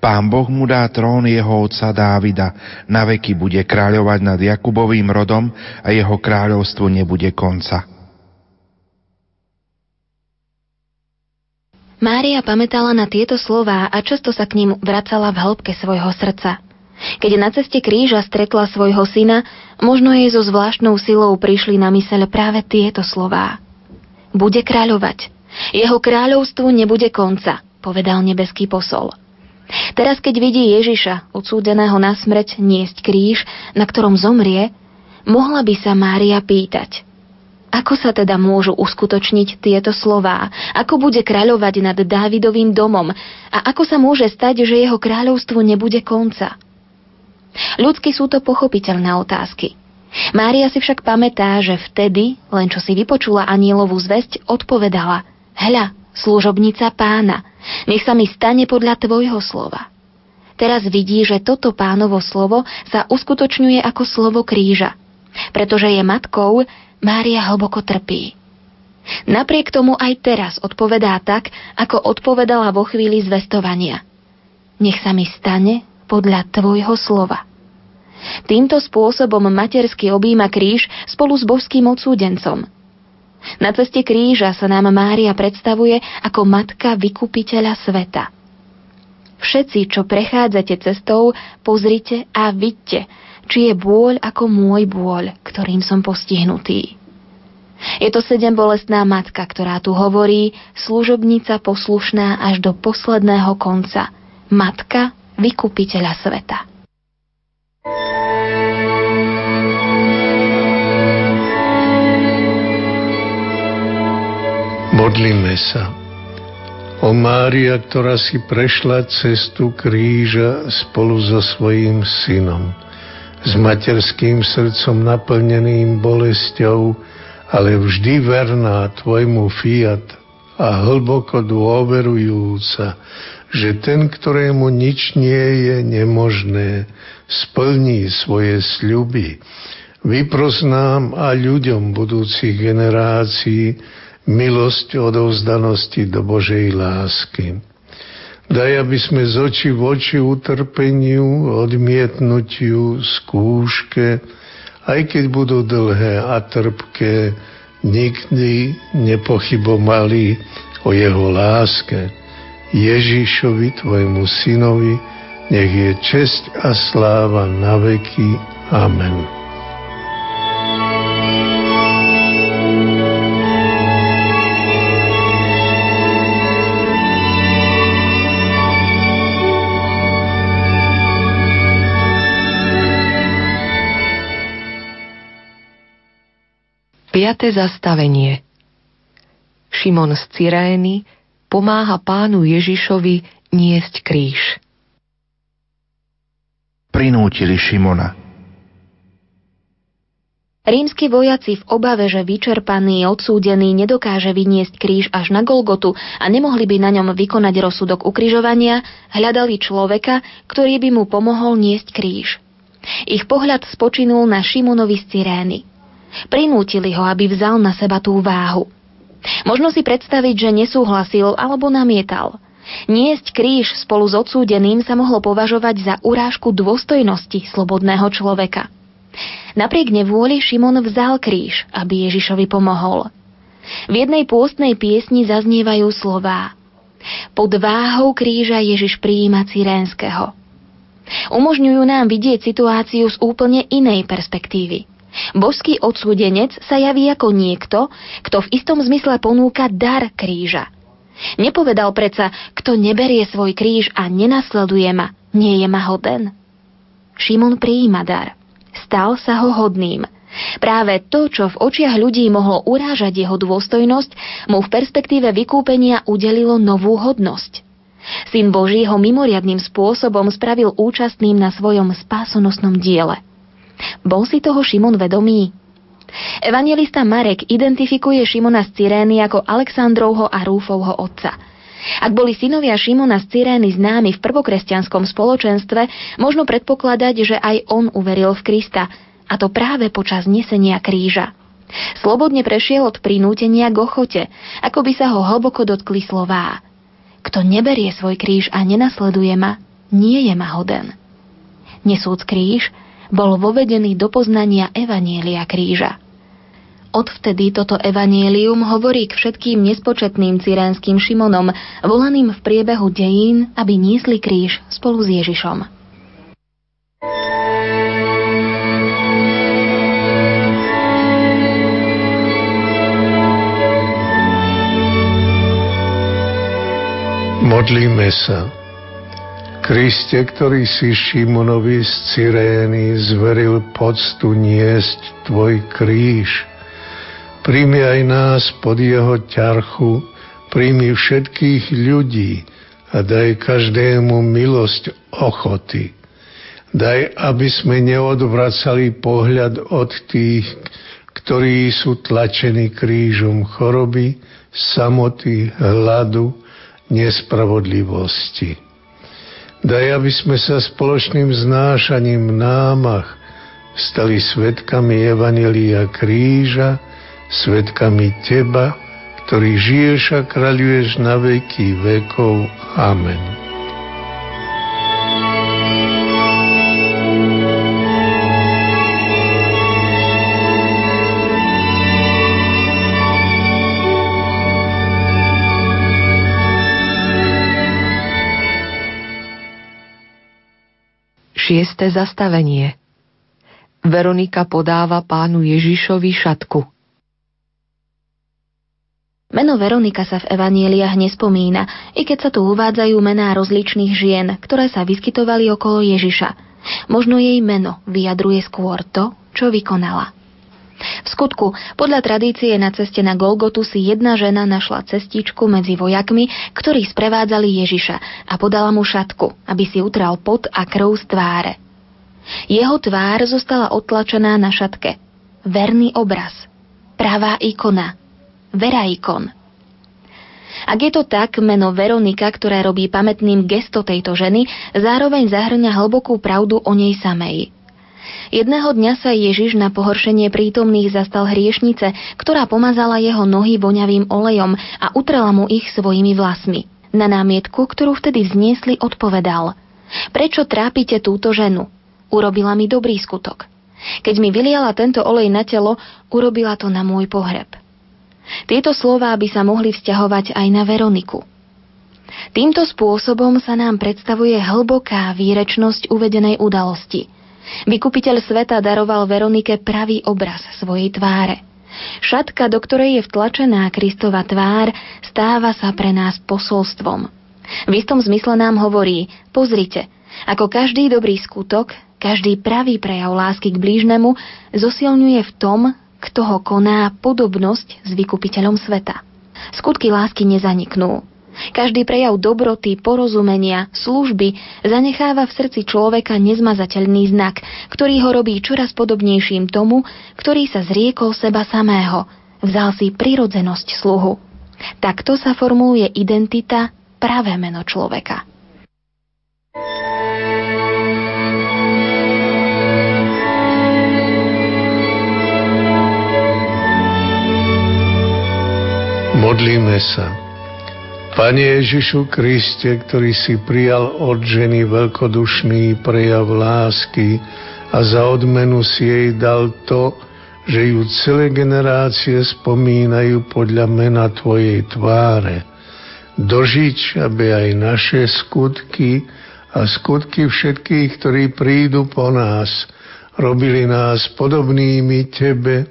Pán Boh mu dá trón jeho otca Dávida, na veky bude kráľovať nad Jakubovým rodom a jeho kráľovstvu nebude konca. Mária pamätala na tieto slová a často sa k ním vracala v hĺbke svojho srdca. Keď na ceste kríža stretla svojho syna, možno jej so zvláštnou silou prišli na myseľ práve tieto slová. Bude kráľovať. Jeho kráľovstvu nebude konca, povedal nebeský posol. Teraz, keď vidí Ježiša, odsúdeného na smrť, niesť kríž, na ktorom zomrie, mohla by sa Mária pýtať – ako sa teda môžu uskutočniť tieto slová? Ako bude kráľovať nad Dávidovým domom? A ako sa môže stať, že jeho kráľovstvu nebude konca? Ľudsky sú to pochopiteľné otázky. Mária si však pamätá, že vtedy, len čo si vypočula anielovú zväzť, odpovedala Hľa, služobnica pána, nech sa mi stane podľa tvojho slova. Teraz vidí, že toto pánovo slovo sa uskutočňuje ako slovo kríža. Pretože je matkou, Mária hlboko trpí. Napriek tomu aj teraz odpovedá tak, ako odpovedala vo chvíli zvestovania. Nech sa mi stane podľa tvojho slova. Týmto spôsobom matersky objíma kríž spolu s božským odsúdencom. Na ceste kríža sa nám Mária predstavuje ako matka vykupiteľa sveta. Všetci, čo prechádzate cestou, pozrite a vidte, či je bôľ ako môj bôľ, ktorým som postihnutý. Je to sedem bolestná matka, ktorá tu hovorí, služobnica poslušná až do posledného konca, matka vykupiteľa sveta. Modlíme sa. O Mária, ktorá si prešla cestu kríža spolu so svojím synom – s materským srdcom naplneným bolesťou, ale vždy verná tvojmu fiat a hlboko dôverujúca, že ten, ktorému nič nie je nemožné, splní svoje sľuby. Vypros nám a ľuďom budúcich generácií milosť odovzdanosti do Božej lásky. Daj, aby sme z oči v oči utrpeniu, odmietnutiu, skúške, aj keď budú dlhé a trpké, nikdy nepochybomali o jeho láske. Ježišovi, tvojmu synovi, nech je česť a sláva na veky. Amen. 5. zastavenie Šimon z Cyrény pomáha pánu Ježišovi niesť kríž. Prinútili Šimona. Rímsky vojaci v obave, že vyčerpaný, odsúdený nedokáže vyniesť kríž až na Golgotu a nemohli by na ňom vykonať rozsudok ukrižovania, hľadali človeka, ktorý by mu pomohol niesť kríž. Ich pohľad spočinul na Šimonovi z Cyrény. Prinútili ho, aby vzal na seba tú váhu. Možno si predstaviť, že nesúhlasil alebo namietal. Niesť kríž spolu s odsúdeným sa mohlo považovať za urážku dôstojnosti slobodného človeka. Napriek nevôli Šimon vzal kríž, aby Ježišovi pomohol. V jednej pôstnej piesni zaznievajú slová Pod váhou kríža Ježiš prijíma Cyrénskeho. Umožňujú nám vidieť situáciu z úplne inej perspektívy. Božský odsúdenec sa javí ako niekto, kto v istom zmysle ponúka dar kríža. Nepovedal predsa, kto neberie svoj kríž a nenasleduje ma, nie je ma hoden. Šimon prijíma dar. Stal sa ho hodným. Práve to, čo v očiach ľudí mohlo urážať jeho dôstojnosť, mu v perspektíve vykúpenia udelilo novú hodnosť. Syn Boží ho mimoriadným spôsobom spravil účastným na svojom spásonosnom diele – bol si toho Šimon vedomý? Evangelista Marek identifikuje Šimona z Cyrény ako Aleksandrovho a Rúfovho otca. Ak boli synovia Šimona z Cyrény známi v prvokresťanskom spoločenstve, možno predpokladať, že aj on uveril v Krista, a to práve počas nesenia kríža. Slobodne prešiel od prinútenia k ochote, ako by sa ho hlboko dotkli slová. Kto neberie svoj kríž a nenasleduje ma, nie je ma hoden. Nesúc kríž, bol vovedený do poznania Evanielia kríža. Odvtedy toto evanielium hovorí k všetkým nespočetným cyrenským Šimonom, volaným v priebehu dejín, aby niesli kríž spolu s Ježišom. Modlíme sa. Kriste, ktorý si Šimonovi z Cyrény zveril poctu niesť Tvoj kríž, Príjmi aj nás pod jeho ťarchu, príjmi všetkých ľudí a daj každému milosť ochoty. Daj, aby sme neodvracali pohľad od tých, ktorí sú tlačení krížom choroby, samoty, hladu, nespravodlivosti. Daj, aby sme sa spoločným znášaním námach stali svetkami Evanelia kríža, svetkami Teba, ktorý žiješ a kráľuješ na veky vekov. Amen. Šieste zastavenie Veronika podáva pánu Ježišovi šatku. Meno Veronika sa v evanieliach nespomína, i keď sa tu uvádzajú mená rozličných žien, ktoré sa vyskytovali okolo Ježiša. Možno jej meno vyjadruje skôr to, čo vykonala. V skutku, podľa tradície na ceste na Golgotu si jedna žena našla cestičku medzi vojakmi, ktorí sprevádzali Ježiša a podala mu šatku, aby si utral pot a krv z tváre. Jeho tvár zostala otlačená na šatke. Verný obraz. Pravá ikona, Veraikon. Ak je to tak, meno Veronika, ktoré robí pamätným gesto tejto ženy, zároveň zahrňa hlbokú pravdu o nej samej. Jedného dňa sa Ježiš na pohoršenie prítomných zastal hriešnice, ktorá pomazala jeho nohy voňavým olejom a utrela mu ich svojimi vlasmi. Na námietku, ktorú vtedy vzniesli, odpovedal Prečo trápite túto ženu? Urobila mi dobrý skutok. Keď mi vyliala tento olej na telo, urobila to na môj pohreb. Tieto slová by sa mohli vzťahovať aj na Veroniku. Týmto spôsobom sa nám predstavuje hlboká výrečnosť uvedenej udalosti. Vykupiteľ sveta daroval Veronike pravý obraz svojej tváre. Šatka, do ktorej je vtlačená Kristova tvár, stáva sa pre nás posolstvom. V istom zmysle nám hovorí, pozrite, ako každý dobrý skutok, každý pravý prejav lásky k blížnemu zosilňuje v tom, kto ho koná podobnosť s vykupiteľom sveta. Skutky lásky nezaniknú. Každý prejav dobroty, porozumenia, služby zanecháva v srdci človeka nezmazateľný znak, ktorý ho robí čoraz podobnejším tomu, ktorý sa zriekol seba samého, vzal si prirodzenosť sluhu. Takto sa formuje identita, pravé meno človeka. Modlíme sa. Pane Ježišu Kriste, ktorý si prijal od ženy veľkodušný prejav lásky a za odmenu si jej dal to, že ju celé generácie spomínajú podľa mena Tvojej tváre. Dožič, aby aj naše skutky a skutky všetkých, ktorí prídu po nás, robili nás podobnými Tebe,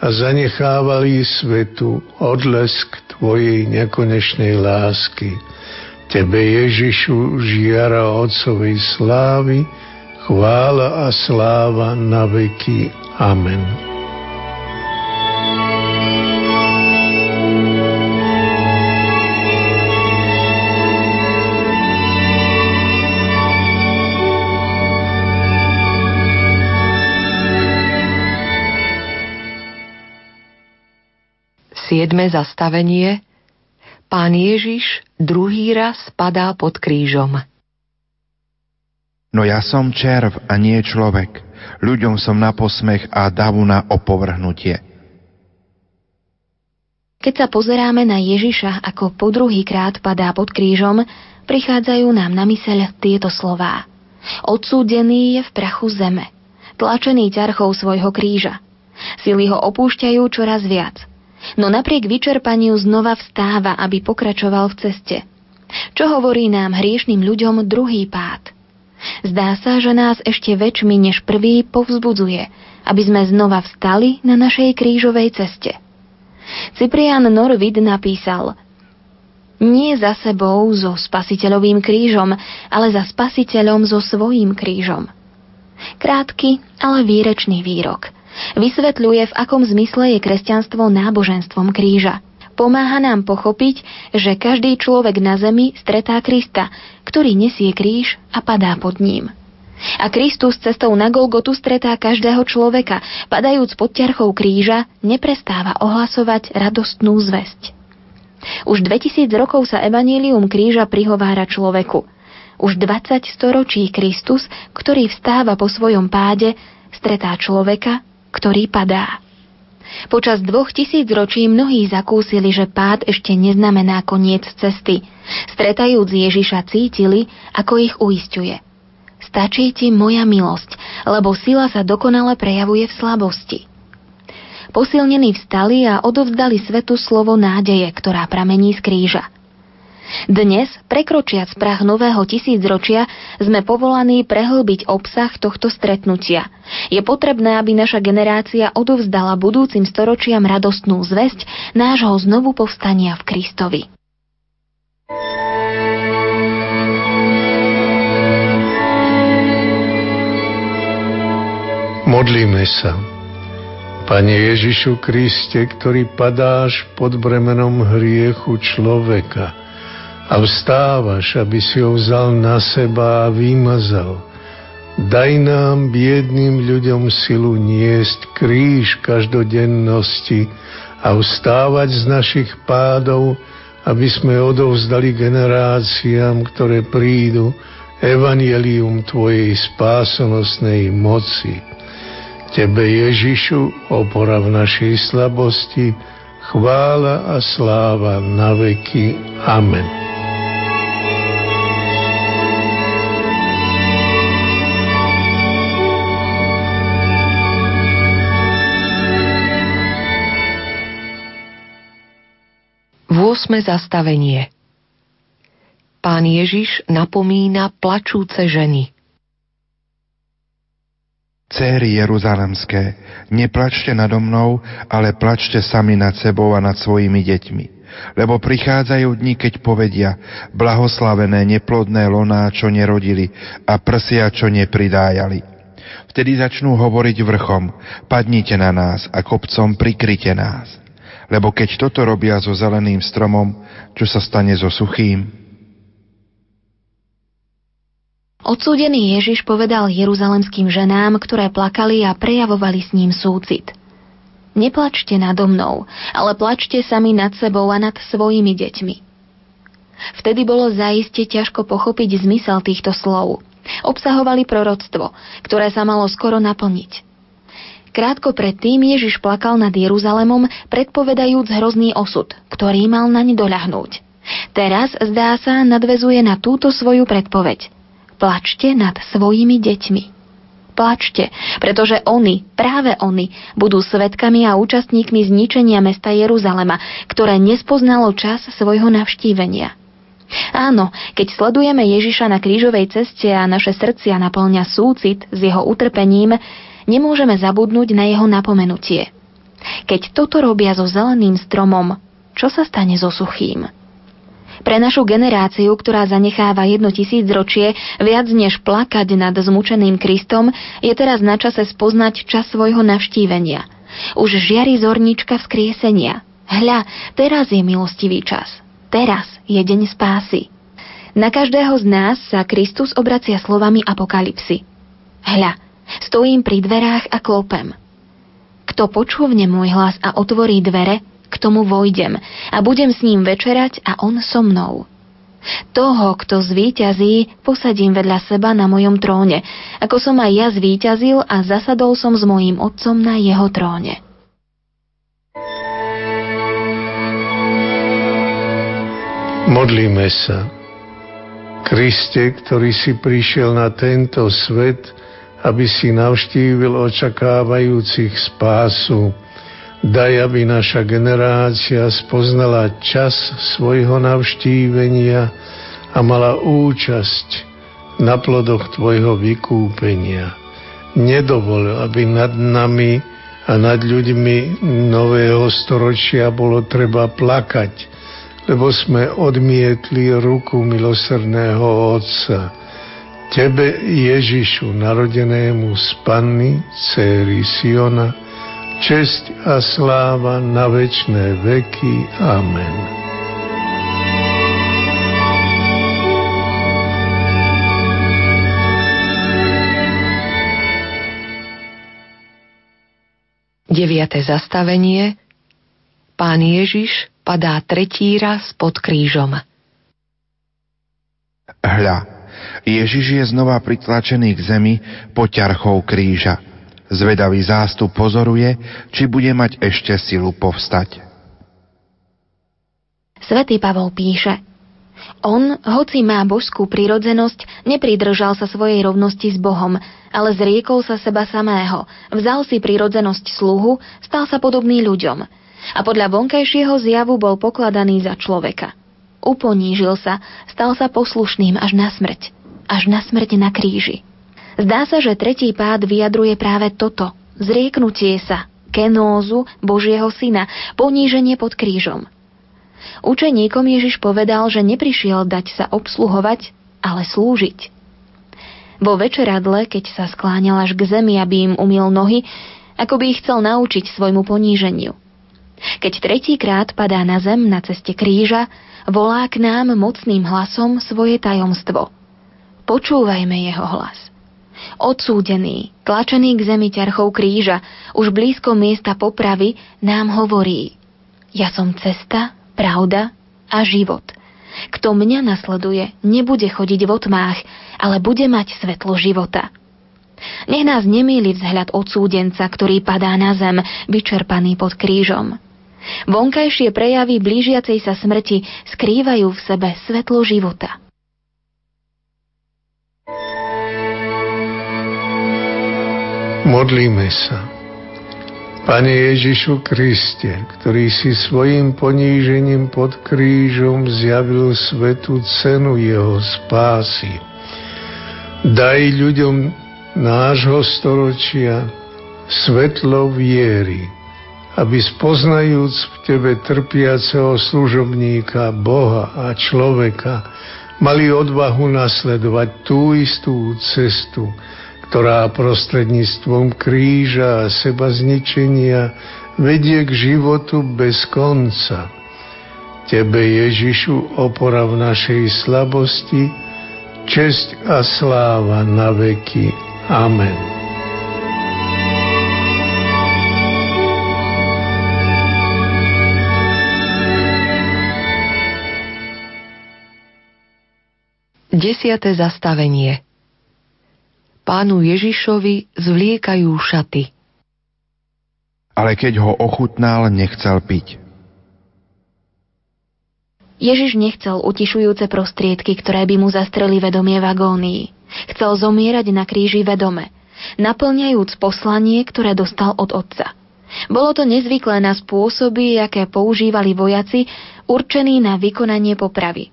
a zanechávali svetu odlesk Tvojej nekonečnej lásky. Tebe Ježišu žiara Otcovej slávy, chvála a sláva na veky. Amen. Siedme zastavenie Pán Ježiš druhý raz padá pod krížom. No ja som červ a nie človek. Ľuďom som na posmech a davu na opovrhnutie. Keď sa pozeráme na Ježiša, ako po druhý krát padá pod krížom, prichádzajú nám na myseľ tieto slová. Odsúdený je v prachu zeme, tlačený ťarchou svojho kríža. Sily ho opúšťajú čoraz viac. No napriek vyčerpaniu znova vstáva, aby pokračoval v ceste. Čo hovorí nám hriešným ľuďom druhý pád? Zdá sa, že nás ešte väčšmi než prvý povzbudzuje, aby sme znova vstali na našej krížovej ceste. Cyprian Norvid napísal Nie za sebou so spasiteľovým krížom, ale za spasiteľom so svojím krížom. Krátky, ale výrečný výrok. Vysvetľuje, v akom zmysle je kresťanstvo náboženstvom kríža. Pomáha nám pochopiť, že každý človek na zemi stretá Krista, ktorý nesie kríž a padá pod ním. A Kristus cestou na Golgotu stretá každého človeka, padajúc pod ťarchou kríža, neprestáva ohlasovať radostnú zväzť. Už 2000 rokov sa evanílium kríža prihovára človeku. Už 20 storočí Kristus, ktorý vstáva po svojom páde, stretá človeka, ktorý padá. Počas dvoch tisíc ročí mnohí zakúsili, že pád ešte neznamená koniec cesty. Stretajúc Ježiša cítili, ako ich uistuje – Stačí ti moja milosť, lebo sila sa dokonale prejavuje v slabosti. Posilnení vstali a odovzdali svetu slovo nádeje, ktorá pramení z kríža. Dnes, prekročiac prach nového tisícročia, sme povolaní prehlbiť obsah tohto stretnutia. Je potrebné, aby naša generácia odovzdala budúcim storočiam radostnú zväzť nášho znovu povstania v Kristovi. Modlíme sa. Pane Ježišu Kriste, ktorý padáš pod bremenom hriechu človeka a vstávaš, aby si ho vzal na seba a vymazal, daj nám, biedným ľuďom, silu niesť kríž každodennosti a vstávať z našich pádov, aby sme odovzdali generáciám, ktoré prídu, evanielium Tvojej spásonosnej moci. Tebe, Ježišu, opora v našej slabosti, chvála a sláva na veky. Amen. Vôsme zastavenie Pán Ježiš napomína plačúce ženy – Céry Jeruzalemské, neplačte nado mnou, ale plačte sami nad sebou a nad svojimi deťmi. Lebo prichádzajú dni, keď povedia, blahoslavené neplodné loná, čo nerodili a prsia, čo nepridájali. Vtedy začnú hovoriť vrchom, padnite na nás a kopcom prikryte nás. Lebo keď toto robia so zeleným stromom, čo sa stane so suchým? Odsúdený Ježiš povedal jeruzalemským ženám, ktoré plakali a prejavovali s ním súcit. Neplačte nado mnou, ale plačte sami nad sebou a nad svojimi deťmi. Vtedy bolo zaiste ťažko pochopiť zmysel týchto slov. Obsahovali proroctvo, ktoré sa malo skoro naplniť. Krátko predtým Ježiš plakal nad Jeruzalemom, predpovedajúc hrozný osud, ktorý mal naň doľahnúť. Teraz, zdá sa, nadvezuje na túto svoju predpoveď – Plačte nad svojimi deťmi. Plačte, pretože oni, práve oni, budú svetkami a účastníkmi zničenia mesta Jeruzalema, ktoré nespoznalo čas svojho navštívenia. Áno, keď sledujeme Ježiša na krížovej ceste a naše srdcia naplňa súcit s jeho utrpením, nemôžeme zabudnúť na jeho napomenutie. Keď toto robia so zeleným stromom, čo sa stane so suchým? Pre našu generáciu, ktorá zanecháva jedno tisícročie, viac než plakať nad zmučeným Kristom, je teraz na čase spoznať čas svojho navštívenia. Už žiari zornička vzkriesenia. Hľa, teraz je milostivý čas. Teraz je deň spásy. Na každého z nás sa Kristus obracia slovami apokalipsy. Hľa, stojím pri dverách a klopem. Kto počúvne môj hlas a otvorí dvere, k tomu vojdem a budem s ním večerať a on so mnou. Toho, kto zvíťazí, posadím vedľa seba na mojom tróne, ako som aj ja zvíťazil a zasadol som s mojím otcom na jeho tróne. Modlíme sa. Kriste, ktorý si prišiel na tento svet, aby si navštívil očakávajúcich spásu, daj, aby naša generácia spoznala čas svojho navštívenia a mala účasť na plodoch Tvojho vykúpenia. Nedovol, aby nad nami a nad ľuďmi nového storočia bolo treba plakať, lebo sme odmietli ruku milosrdného Otca. Tebe, Ježišu, narodenému z Panny, céry Siona, česť a sláva na večné veky. Amen. 9. zastavenie Pán Ježiš padá tretí raz pod krížom. Hľa, Ježiš je znova pritlačený k zemi pod ťarchou kríža. Zvedavý zástup pozoruje, či bude mať ešte silu povstať. Svetý Pavol píše – on, hoci má božskú prirodzenosť, nepridržal sa svojej rovnosti s Bohom, ale zriekol sa seba samého, vzal si prirodzenosť sluhu, stal sa podobný ľuďom a podľa vonkajšieho zjavu bol pokladaný za človeka. Uponížil sa, stal sa poslušným až na smrť, až na smrť na kríži. Zdá sa, že tretí pád vyjadruje práve toto, zrieknutie sa, kenózu Božieho syna, poníženie pod krížom – Učeníkom Ježiš povedal, že neprišiel dať sa obsluhovať, ale slúžiť. Vo večeradle, keď sa skláňal až k zemi, aby im umil nohy, ako by ich chcel naučiť svojmu poníženiu. Keď tretíkrát padá na zem na ceste kríža, volá k nám mocným hlasom svoje tajomstvo. Počúvajme jeho hlas. Odsúdený, tlačený k zemi ťarchou kríža, už blízko miesta popravy, nám hovorí Ja som cesta, pravda a život. Kto mňa nasleduje, nebude chodiť v otmách, ale bude mať svetlo života. Nech nás nemýli vzhľad odsúdenca, ktorý padá na zem, vyčerpaný pod krížom. Vonkajšie prejavy blížiacej sa smrti skrývajú v sebe svetlo života. Modlíme sa. Pane Ježišu Kriste, ktorý si svojim ponížením pod krížom zjavil svetu cenu jeho spásy, daj ľuďom nášho storočia svetlo viery, aby spoznajúc v Tebe trpiaceho služobníka, Boha a človeka, mali odvahu nasledovať tú istú cestu, ktorá prostredníctvom kríža a seba zničenia vedie k životu bez konca. Tebe, Ježišu, opora v našej slabosti, česť a sláva na veky. Amen. Desiate zastavenie pánu Ježišovi zvliekajú šaty. Ale keď ho ochutnal, nechcel piť. Ježiš nechcel utišujúce prostriedky, ktoré by mu zastreli vedomie v agónii. Chcel zomierať na kríži vedome, naplňajúc poslanie, ktoré dostal od Otca. Bolo to nezvyklé na spôsoby, aké používali vojaci, určení na vykonanie popravy.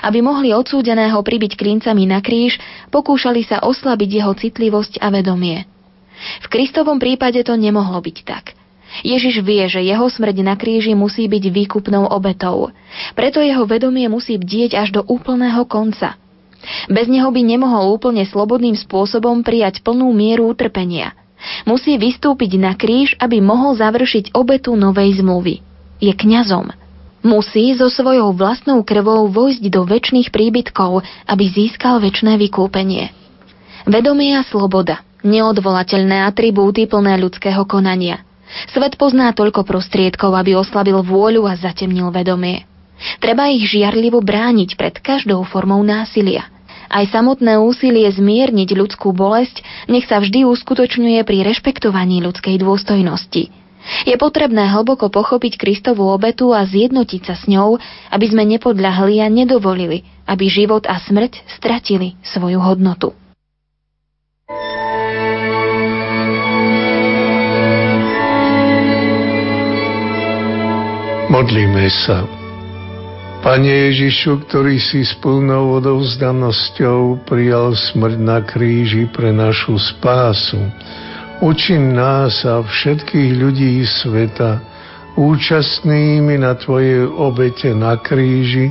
Aby mohli odsúdeného pribiť klincami na kríž, pokúšali sa oslabiť jeho citlivosť a vedomie. V Kristovom prípade to nemohlo byť tak. Ježiš vie, že jeho smrť na kríži musí byť výkupnou obetou. Preto jeho vedomie musí bdieť až do úplného konca. Bez neho by nemohol úplne slobodným spôsobom prijať plnú mieru utrpenia. Musí vystúpiť na kríž, aby mohol završiť obetu novej zmluvy. Je kňazom. Musí so svojou vlastnou krvou vojsť do väčšných príbytkov, aby získal väčšné vykúpenie. Vedomie a sloboda, neodvolateľné atribúty plné ľudského konania. Svet pozná toľko prostriedkov, aby oslabil vôľu a zatemnil vedomie. Treba ich žiarlivo brániť pred každou formou násilia. Aj samotné úsilie zmierniť ľudskú bolesť nech sa vždy uskutočňuje pri rešpektovaní ľudskej dôstojnosti. Je potrebné hlboko pochopiť Kristovú obetu a zjednotiť sa s ňou, aby sme nepodľahli a nedovolili, aby život a smrť stratili svoju hodnotu. Modlíme sa. Pane Ježišu, ktorý si s plnou odovzdanosťou prijal smrť na kríži pre našu spásu, učin nás a všetkých ľudí sveta účastnými na Tvojej obete na kríži,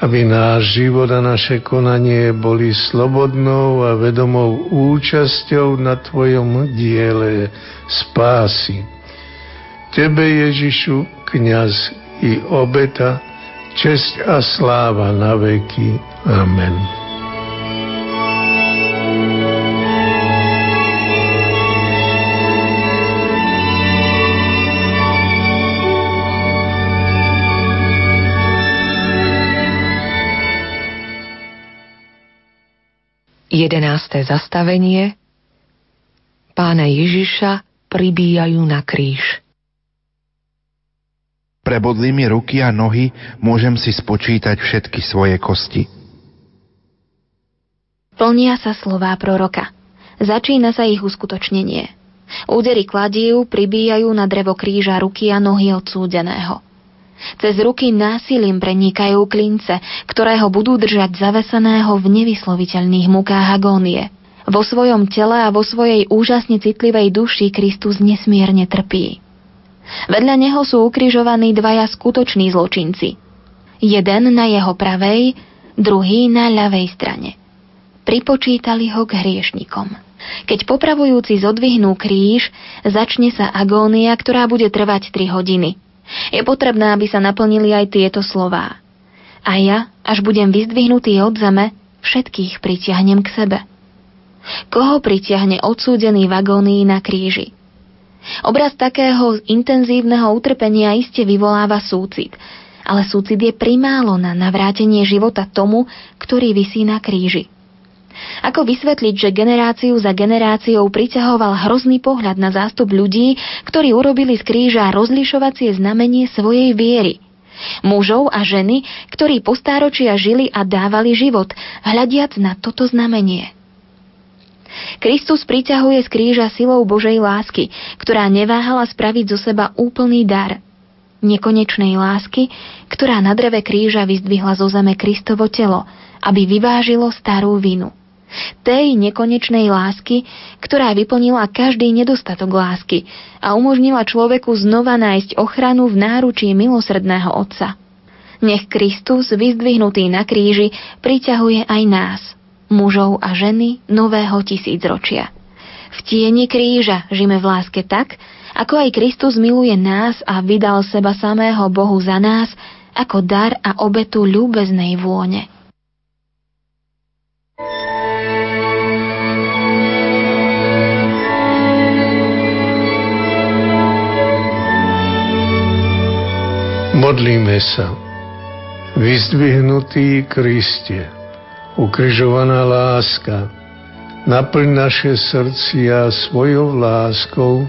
aby náš život a naše konanie boli slobodnou a vedomou účasťou na Tvojom diele spásy. Tebe, Ježišu, kniaz i obeta, česť a sláva na veky. Amen. Jedenácté zastavenie Pána Ježiša pribíjajú na kríž. Prebodli mi ruky a nohy, môžem si spočítať všetky svoje kosti. Plnia sa slová proroka. Začína sa ich uskutočnenie. Údery kladív pribíjajú na drevo kríža ruky a nohy odsúdeného. Cez ruky násilím prenikajú klince, ktoré ho budú držať zaveseného v nevysloviteľných mukách agónie. Vo svojom tele a vo svojej úžasne citlivej duši Kristus nesmierne trpí. Vedľa neho sú ukrižovaní dvaja skutoční zločinci. Jeden na jeho pravej, druhý na ľavej strane. Pripočítali ho k hriešnikom. Keď popravujúci zodvihnú kríž, začne sa agónia, ktorá bude trvať 3 hodiny. Je potrebné, aby sa naplnili aj tieto slová. A ja, až budem vyzdvihnutý od zeme, všetkých pritiahnem k sebe. Koho pritiahne odsúdený v agónii na kríži? Obraz takého intenzívneho utrpenia iste vyvoláva súcit, ale súcit je primálo na navrátenie života tomu, ktorý vysí na kríži. Ako vysvetliť, že generáciu za generáciou priťahoval hrozný pohľad na zástup ľudí, ktorí urobili z kríža rozlišovacie znamenie svojej viery? Mužov a ženy, ktorí po stáročia žili a dávali život, hľadiac na toto znamenie. Kristus priťahuje z kríža silou Božej lásky, ktorá neváhala spraviť zo seba úplný dar. Nekonečnej lásky, ktorá na dreve kríža vyzdvihla zo zeme Kristovo telo, aby vyvážilo starú vinu. Tej nekonečnej lásky, ktorá vyplnila každý nedostatok lásky a umožnila človeku znova nájsť ochranu v náručí milosrdného Otca. Nech Kristus, vyzdvihnutý na kríži, priťahuje aj nás – mužov a ženy nového tisícročia. V tieni kríža žime v láske tak, ako aj Kristus miluje nás a vydal seba samého Bohu za nás ako dar a obetu ľúbeznej vône. Modlíme sa. Vyzdvihnutý Kristie, ukrižovaná láska, naplň naše srdcia svojou láskou,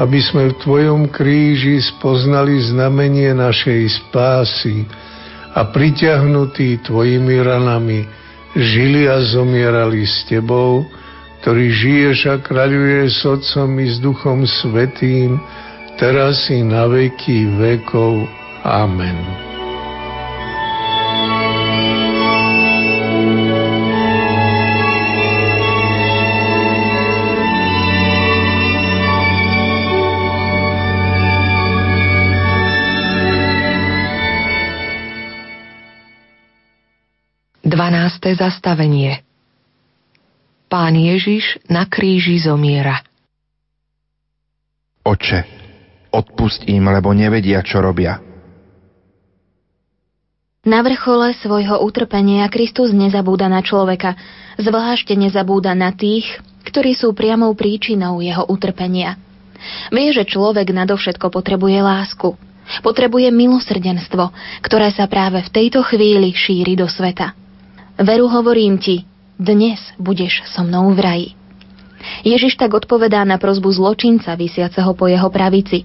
aby sme v Tvojom kríži spoznali znamenie našej spásy a priťahnutí Tvojimi ranami žili a zomierali s Tebou, ktorý žiješ a kráľuje s Otcom i s Duchom Svetým, teraz i na veky vekov. Amen. 12. zastavenie Pán Ježiš na kríži zomiera. Oče, odpust im, lebo nevedia, čo robia. Na vrchole svojho utrpenia Kristus nezabúda na človeka, zvlášte nezabúda na tých, ktorí sú priamou príčinou jeho utrpenia. Vie, že človek nadovšetko potrebuje lásku, potrebuje milosrdenstvo, ktoré sa práve v tejto chvíli šíri do sveta. Veru hovorím ti, dnes budeš so mnou v raji. Ježiš tak odpovedá na prozbu zločinca vysiaceho po jeho pravici.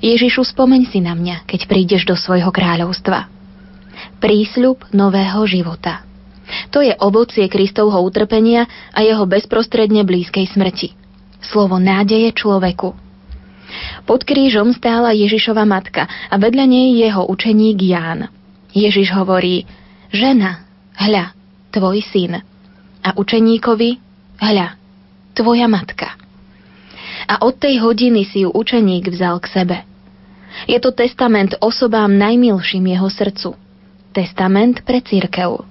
Ježišu, spomeň si na mňa, keď prídeš do svojho kráľovstva. Prísľub nového života. To je ovocie Kristovho utrpenia a jeho bezprostredne blízkej smrti. Slovo nádeje človeku. Pod krížom stála Ježišova matka a vedľa nej jeho učeník Ján. Ježiš hovorí, žena, hľa, tvoj syn. A učeníkovi, hľa, tvoja matka. A od tej hodiny si ju učeník vzal k sebe. Je to testament osobám najmilším jeho srdcu. Testament pre církev.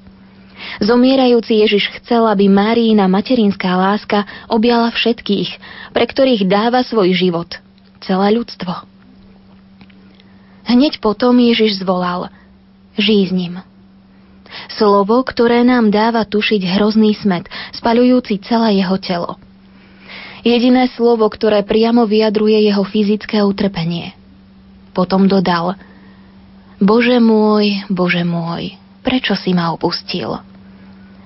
Zomierajúci Ježiš chcel, aby Máriina materinská láska objala všetkých, pre ktorých dáva svoj život, celé ľudstvo. Hneď potom Ježiš zvolal Žij s ním. Slovo, ktoré nám dáva tušiť hrozný smet, spaľujúci celé jeho telo. Jediné slovo, ktoré priamo vyjadruje jeho fyzické utrpenie. Potom dodal Bože môj, Bože môj, prečo si ma opustil?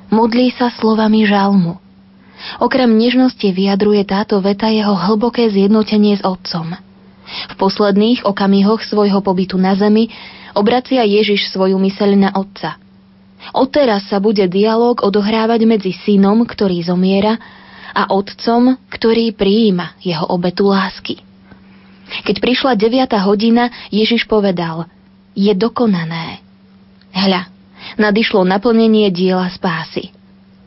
Modlí sa slovami žalmu. Okrem nežnosti vyjadruje táto veta jeho hlboké zjednotenie s Otcom. V posledných okamihoch svojho pobytu na zemi obracia Ježiš svoju myseľ na Otca. Odteraz sa bude dialog odohrávať medzi synom, ktorý zomiera, a otcom, ktorý prijíma jeho obetu lásky. Keď prišla 9. hodina, Ježiš povedal, je dokonané. Hľa, nadišlo naplnenie diela spásy.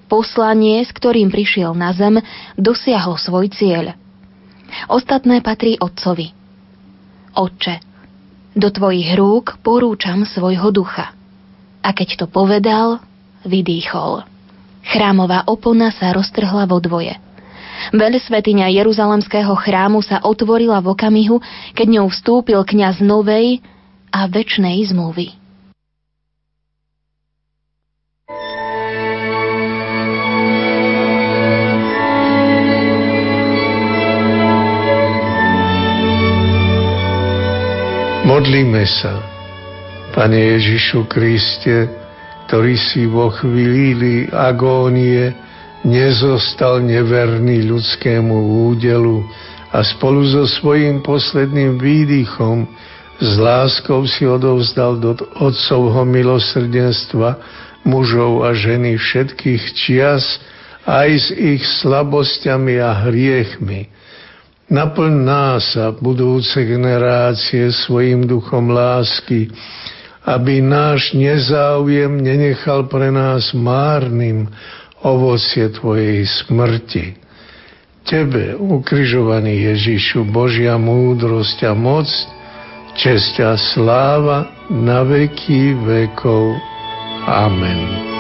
Poslanie, s ktorým prišiel na zem, dosiahlo svoj cieľ. Ostatné patrí Otcovi. Otče, do tvojich rúk porúčam svojho ducha. A keď to povedal, vydýchol. Chrámová opona sa roztrhla vo dvoje. Veľsvetiňa Jeruzalemského chrámu sa otvorila v okamihu, keď ňou vstúpil kňaz novej a väčšnej zmluvy. Modlíme sa, Pane Ježišu Kriste, ktorý si vo chvíli agónie nezostal neverný ľudskému údelu a spolu so svojím posledným výdychom s láskou si odovzdal do Otcovho milosrdenstva mužov a ženy všetkých čias aj s ich slabosťami a hriechmi Naplň nás a budúce generácie svojim duchom lásky, aby náš nezáujem nenechal pre nás márnym ovocie Tvojej smrti. Tebe, ukrižovaný Ježišu, Božia múdrosť a moc, česť a sláva na veky vekov. Amen.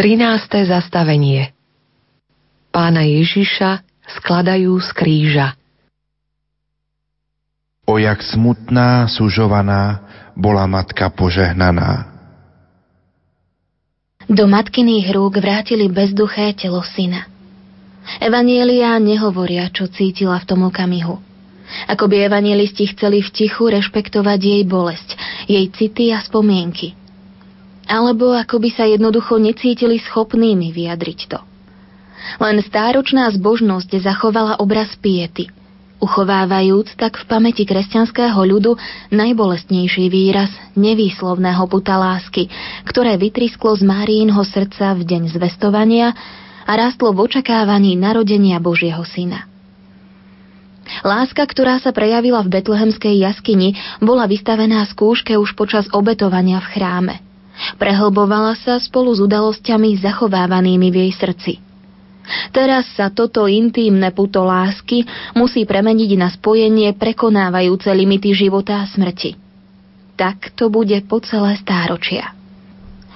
13. zastavenie Pána Ježiša skladajú z kríža. O jak smutná, sužovaná bola matka požehnaná. Do matkyných rúk vrátili bezduché telo syna. Evanielia nehovoria, čo cítila v tom okamihu. Ako by evanielisti chceli v tichu rešpektovať jej bolesť, jej city a spomienky – alebo ako by sa jednoducho necítili schopnými vyjadriť to. Len stáročná zbožnosť zachovala obraz piety, uchovávajúc tak v pamäti kresťanského ľudu najbolestnejší výraz nevýslovného puta lásky, ktoré vytrisklo z Máriinho srdca v deň zvestovania a rastlo v očakávaní narodenia Božieho syna. Láska, ktorá sa prejavila v betlehemskej jaskyni, bola vystavená skúške už počas obetovania v chráme – Prehlbovala sa spolu s udalosťami zachovávanými v jej srdci. Teraz sa toto intímne puto lásky musí premeniť na spojenie prekonávajúce limity života a smrti. Tak to bude po celé stáročia.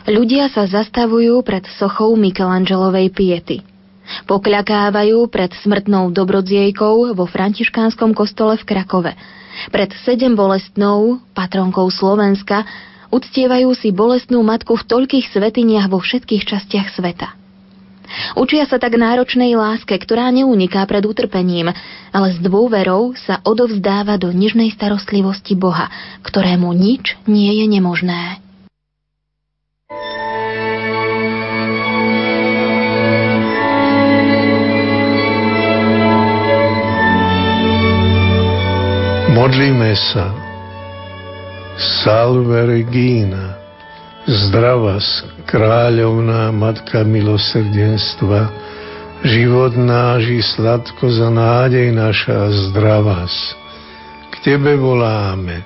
Ľudia sa zastavujú pred sochou Michelangelovej piety. Pokľakávajú pred smrtnou dobrodziejkou vo františkánskom kostole v Krakove, pred sedem bolestnou, patronkou Slovenska, Uctievajú si bolestnú matku v toľkých svetiniach vo všetkých častiach sveta. Učia sa tak náročnej láske, ktorá neuniká pred utrpením, ale s dôverou sa odovzdáva do nižnej starostlivosti Boha, ktorému nič nie je nemožné. Modlíme sa. Salve Regina, zdravas, kráľovná Matka milosrdenstva, život náš i sladko za nádej naša zdravas. K Tebe voláme.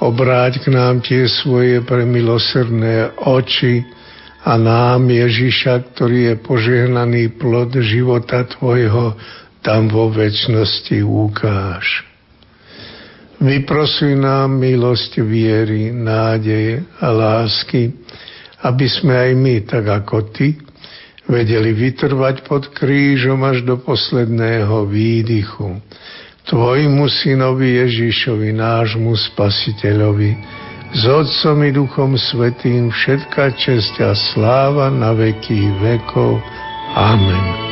Obráť k nám tie svoje premilosrdné oči a nám Ježiša, ktorý je požehnaný plod života Tvojho, tam vo väčšnosti ukáž. Vyprosuj nám milosť viery, nádeje a lásky, aby sme aj my, tak ako Ty, vedeli vytrvať pod krížom až do posledného výdychu. Tvojmu synovi Ježišovi, nášmu spasiteľovi, s Otcom i Duchom Svetým všetka česť a sláva na veky vekov. Amen.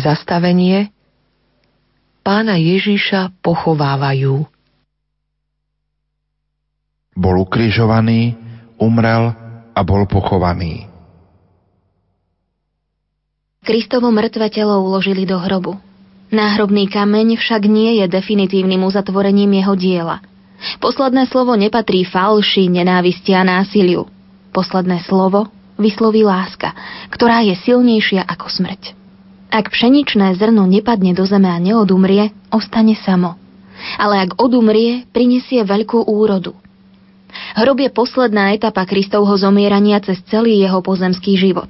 14. zastavenie Pána Ježiša pochovávajú. Bol ukrižovaný, umrel a bol pochovaný. Kristovo mŕtve telo uložili do hrobu. Náhrobný kameň však nie je definitívnym uzatvorením jeho diela. Posledné slovo nepatrí falši, nenávisti a násiliu. Posledné slovo vysloví láska, ktorá je silnejšia ako smrť. Ak pšeničné zrno nepadne do zeme a neodumrie, ostane samo. Ale ak odumrie, prinesie veľkú úrodu. Hrob je posledná etapa Kristovho zomierania cez celý jeho pozemský život.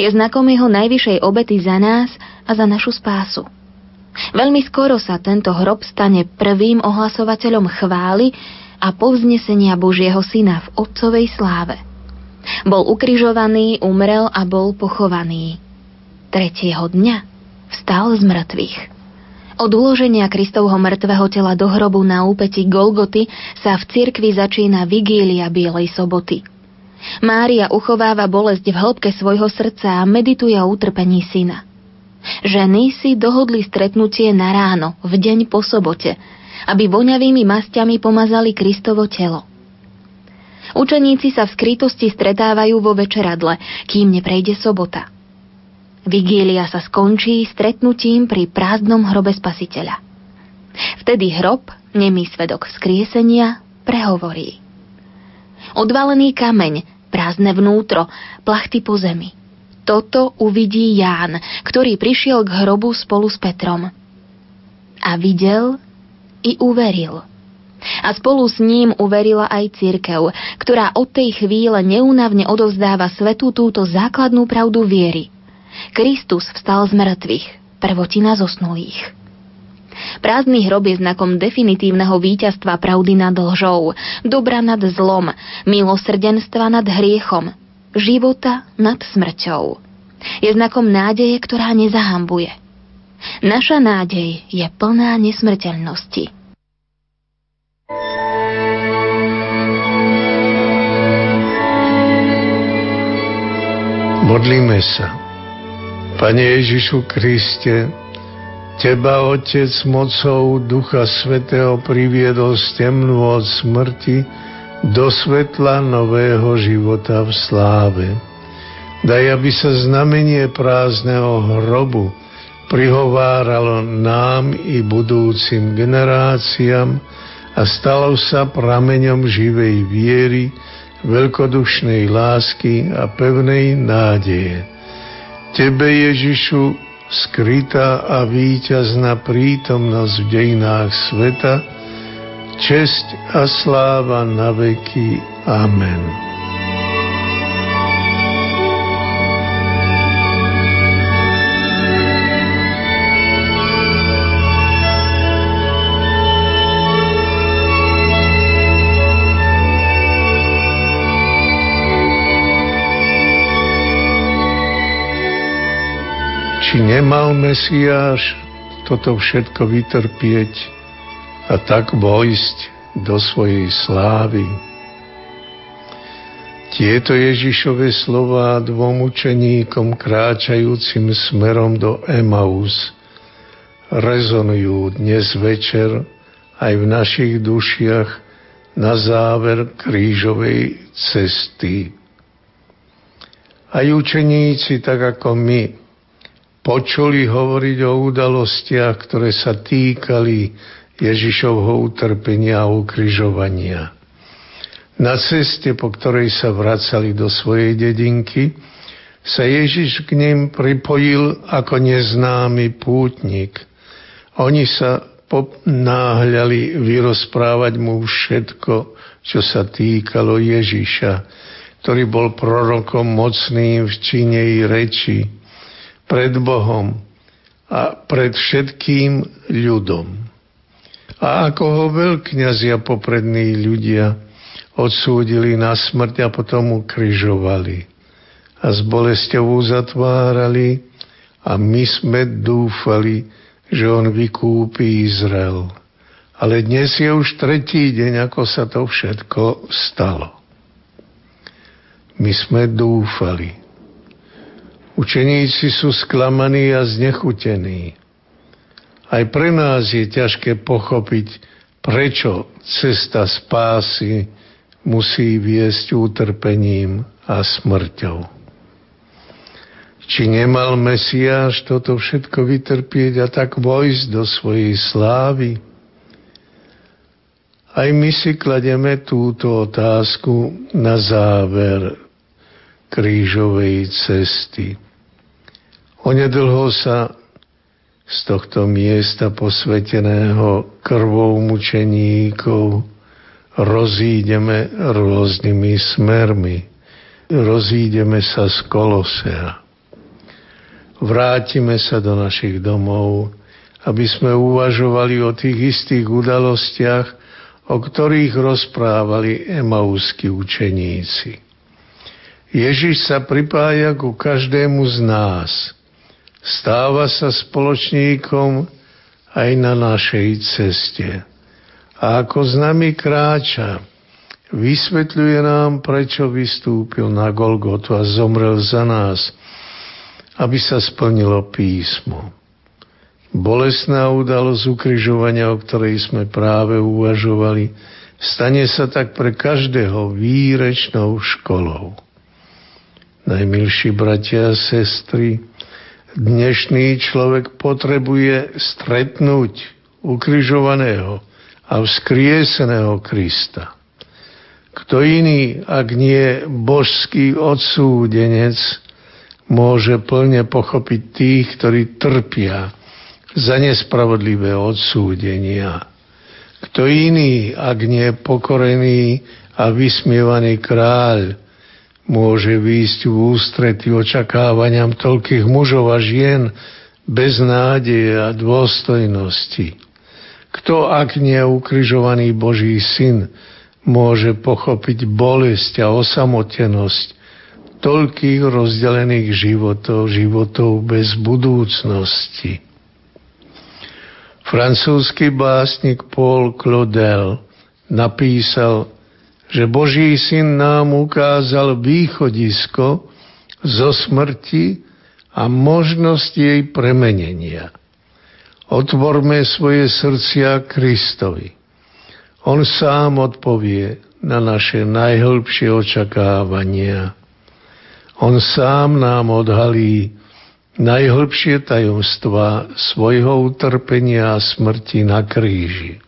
Je znakom jeho najvyššej obety za nás a za našu spásu. Veľmi skoro sa tento hrob stane prvým ohlasovateľom chvály a povznesenia Božieho syna v Otcovej sláve. Bol ukrižovaný, umrel a bol pochovaný tretieho dňa vstal z mŕtvych. Od uloženia Kristovho mŕtvého tela do hrobu na úpeti Golgoty sa v cirkvi začína vigília Bielej soboty. Mária uchováva bolesť v hĺbke svojho srdca a medituje o utrpení syna. Ženy si dohodli stretnutie na ráno, v deň po sobote, aby voňavými masťami pomazali Kristovo telo. Učeníci sa v skrytosti stretávajú vo večeradle, kým neprejde sobota. Vigília sa skončí stretnutím pri prázdnom hrobe spasiteľa. Vtedy hrob, nemý svedok vzkriesenia, prehovorí. Odvalený kameň, prázdne vnútro, plachty po zemi. Toto uvidí Ján, ktorý prišiel k hrobu spolu s Petrom. A videl i uveril. A spolu s ním uverila aj církev, ktorá od tej chvíle neúnavne odovzdáva svetu túto základnú pravdu viery – Kristus vstal z mŕtvych, prvotina zosnulých. Prázdny hrob je znakom definitívneho víťazstva pravdy nad lžou, dobra nad zlom, milosrdenstva nad hriechom, života nad smrťou. Je znakom nádeje, ktorá nezahambuje. Naša nádej je plná nesmrteľnosti. Modlíme sa. Pane Ježišu Kriste, Teba, Otec, mocou Ducha Svetého priviedol z temnú od smrti do svetla nového života v sláve. Daj, aby sa znamenie prázdneho hrobu prihováralo nám i budúcim generáciám a stalo sa prameňom živej viery, veľkodušnej lásky a pevnej nádeje. Tebe, Ježišu, skrytá a víťazná prítomnosť v dejinách sveta, česť a sláva na veky. Amen. Či nemal Mesiáš toto všetko vytrpieť a tak vojsť do svojej slávy? Tieto Ježišove slova dvom učeníkom kráčajúcim smerom do Emaus rezonujú dnes večer aj v našich dušiach na záver krížovej cesty. Aj učeníci, tak ako my, počuli hovoriť o udalostiach, ktoré sa týkali Ježišovho utrpenia a ukrižovania. Na ceste, po ktorej sa vracali do svojej dedinky, sa Ježiš k ním pripojil ako neznámy pútnik. Oni sa náhľali vyrozprávať mu všetko, čo sa týkalo Ježiša, ktorý bol prorokom mocným v čine i reči pred Bohom a pred všetkým ľudom. A ako ho veľkňazia poprední ľudia odsúdili na smrť a potom ukrižovali a s bolesťou zatvárali a my sme dúfali, že on vykúpi Izrael. Ale dnes je už tretí deň, ako sa to všetko stalo. My sme dúfali. Učeníci sú sklamaní a znechutení. Aj pre nás je ťažké pochopiť, prečo cesta spásy musí viesť utrpením a smrťou. Či nemal Mesiáš toto všetko vytrpieť a tak vojsť do svojej slávy? Aj my si klademe túto otázku na záver krížovej cesty. Onedlho sa z tohto miesta posveteného krvou mučeníkov rozídeme rôznymi smermi. Rozídeme sa z Kolosea vrátime sa do našich domov, aby sme uvažovali o tých istých udalostiach, o ktorých rozprávali emauskí učeníci. Ježiš sa pripája ku každému z nás. Stáva sa spoločníkom aj na našej ceste. A ako s nami kráča, vysvetľuje nám, prečo vystúpil na Golgotu a zomrel za nás – aby sa splnilo písmo. Bolesná udalosť ukrižovania, o ktorej sme práve uvažovali, stane sa tak pre každého výrečnou školou. Najmilší bratia a sestry, dnešný človek potrebuje stretnúť ukrižovaného a vzkrieseného Krista. Kto iný, ak nie božský odsúdenec, môže plne pochopiť tých, ktorí trpia za nespravodlivé odsúdenia. Kto iný, ak nie pokorený a vysmievaný kráľ, môže výjsť v ústrety očakávaniam toľkých mužov a žien bez nádeje a dôstojnosti. Kto, ak nie ukrižovaný Boží syn, môže pochopiť bolesť a osamotenosť toľkých rozdelených životov, životov bez budúcnosti. Francúzsky básnik Paul Claudel napísal, že Boží syn nám ukázal východisko zo smrti a možnosť jej premenenia. Otvorme svoje srdcia Kristovi. On sám odpovie na naše najhlbšie očakávania. On sám nám odhalí najhlbšie tajomstva svojho utrpenia a smrti na kríži.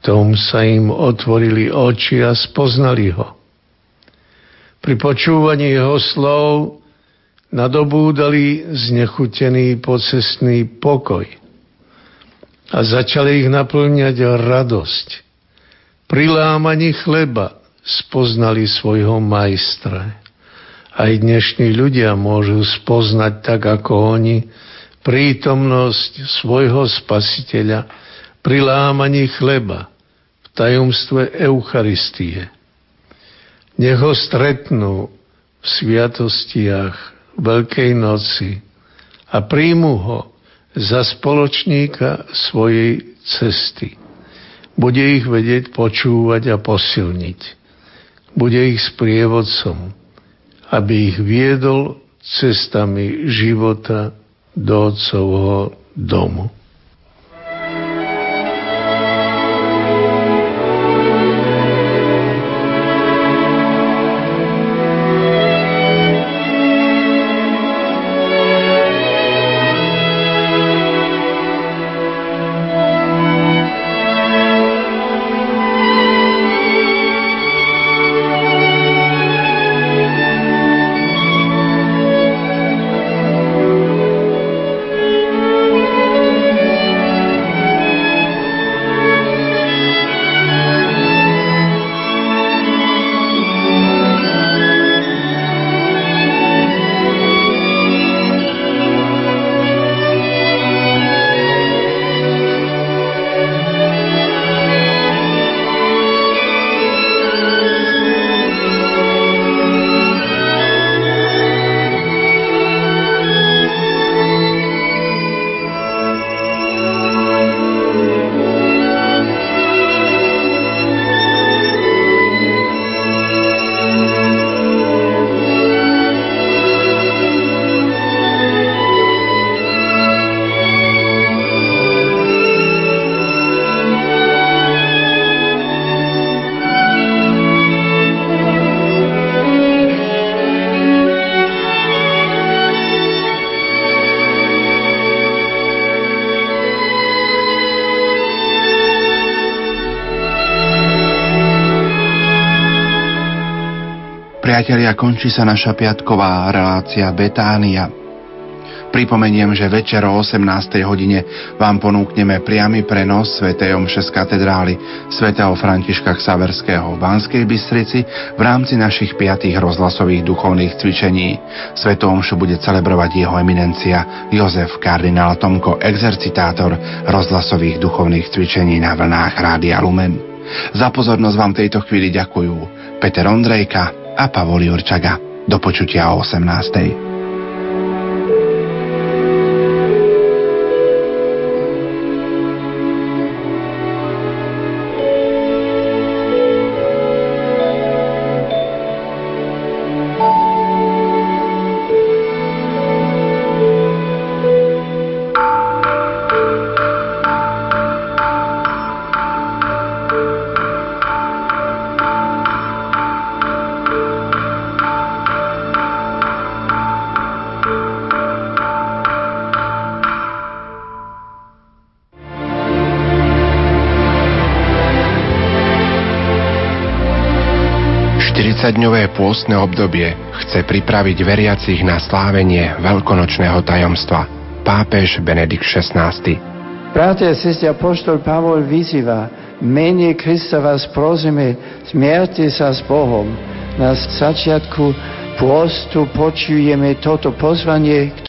Tom sa im otvorili oči a spoznali ho. Pri počúvaní jeho slov nadobúdali znechutený pocestný pokoj a začali ich naplňať radosť. Pri lámaní chleba spoznali svojho majstra. Aj dnešní ľudia môžu spoznať tak ako oni prítomnosť svojho spasiteľa pri lámaní chleba tajomstve Eucharistie. Nech ho stretnú v sviatostiach Veľkej noci a príjmu ho za spoločníka svojej cesty. Bude ich vedieť počúvať a posilniť. Bude ich sprievodcom, aby ich viedol cestami života do Otcovho domu. Priatelia, končí sa naša piatková relácia Betánia. Pripomeniem, že večer o 18. hodine vám ponúkneme priamy prenos Sv. Omše z katedrály svätého Františka Xaverského v Banskej Bystrici v rámci našich piatých rozhlasových duchovných cvičení. Sv. Omšu bude celebrovať jeho eminencia Jozef kardinál Tomko, exercitátor rozhlasových duchovných cvičení na vlnách Rádia Lumen. Za pozornosť vám tejto chvíli ďakujú Peter Ondrejka, a Pavol Jurčaga. Do počutia o 18. 40-dňové pôstne obdobie chce pripraviť veriacich na slávenie veľkonočného tajomstva. Pápež Benedikt XVI. Bratia a sestry, apoštol Pavol vyzýva, mene Krista vás prosíme, smierte sa s Bohom. Na začiatku pôstu počujeme toto pozvanie,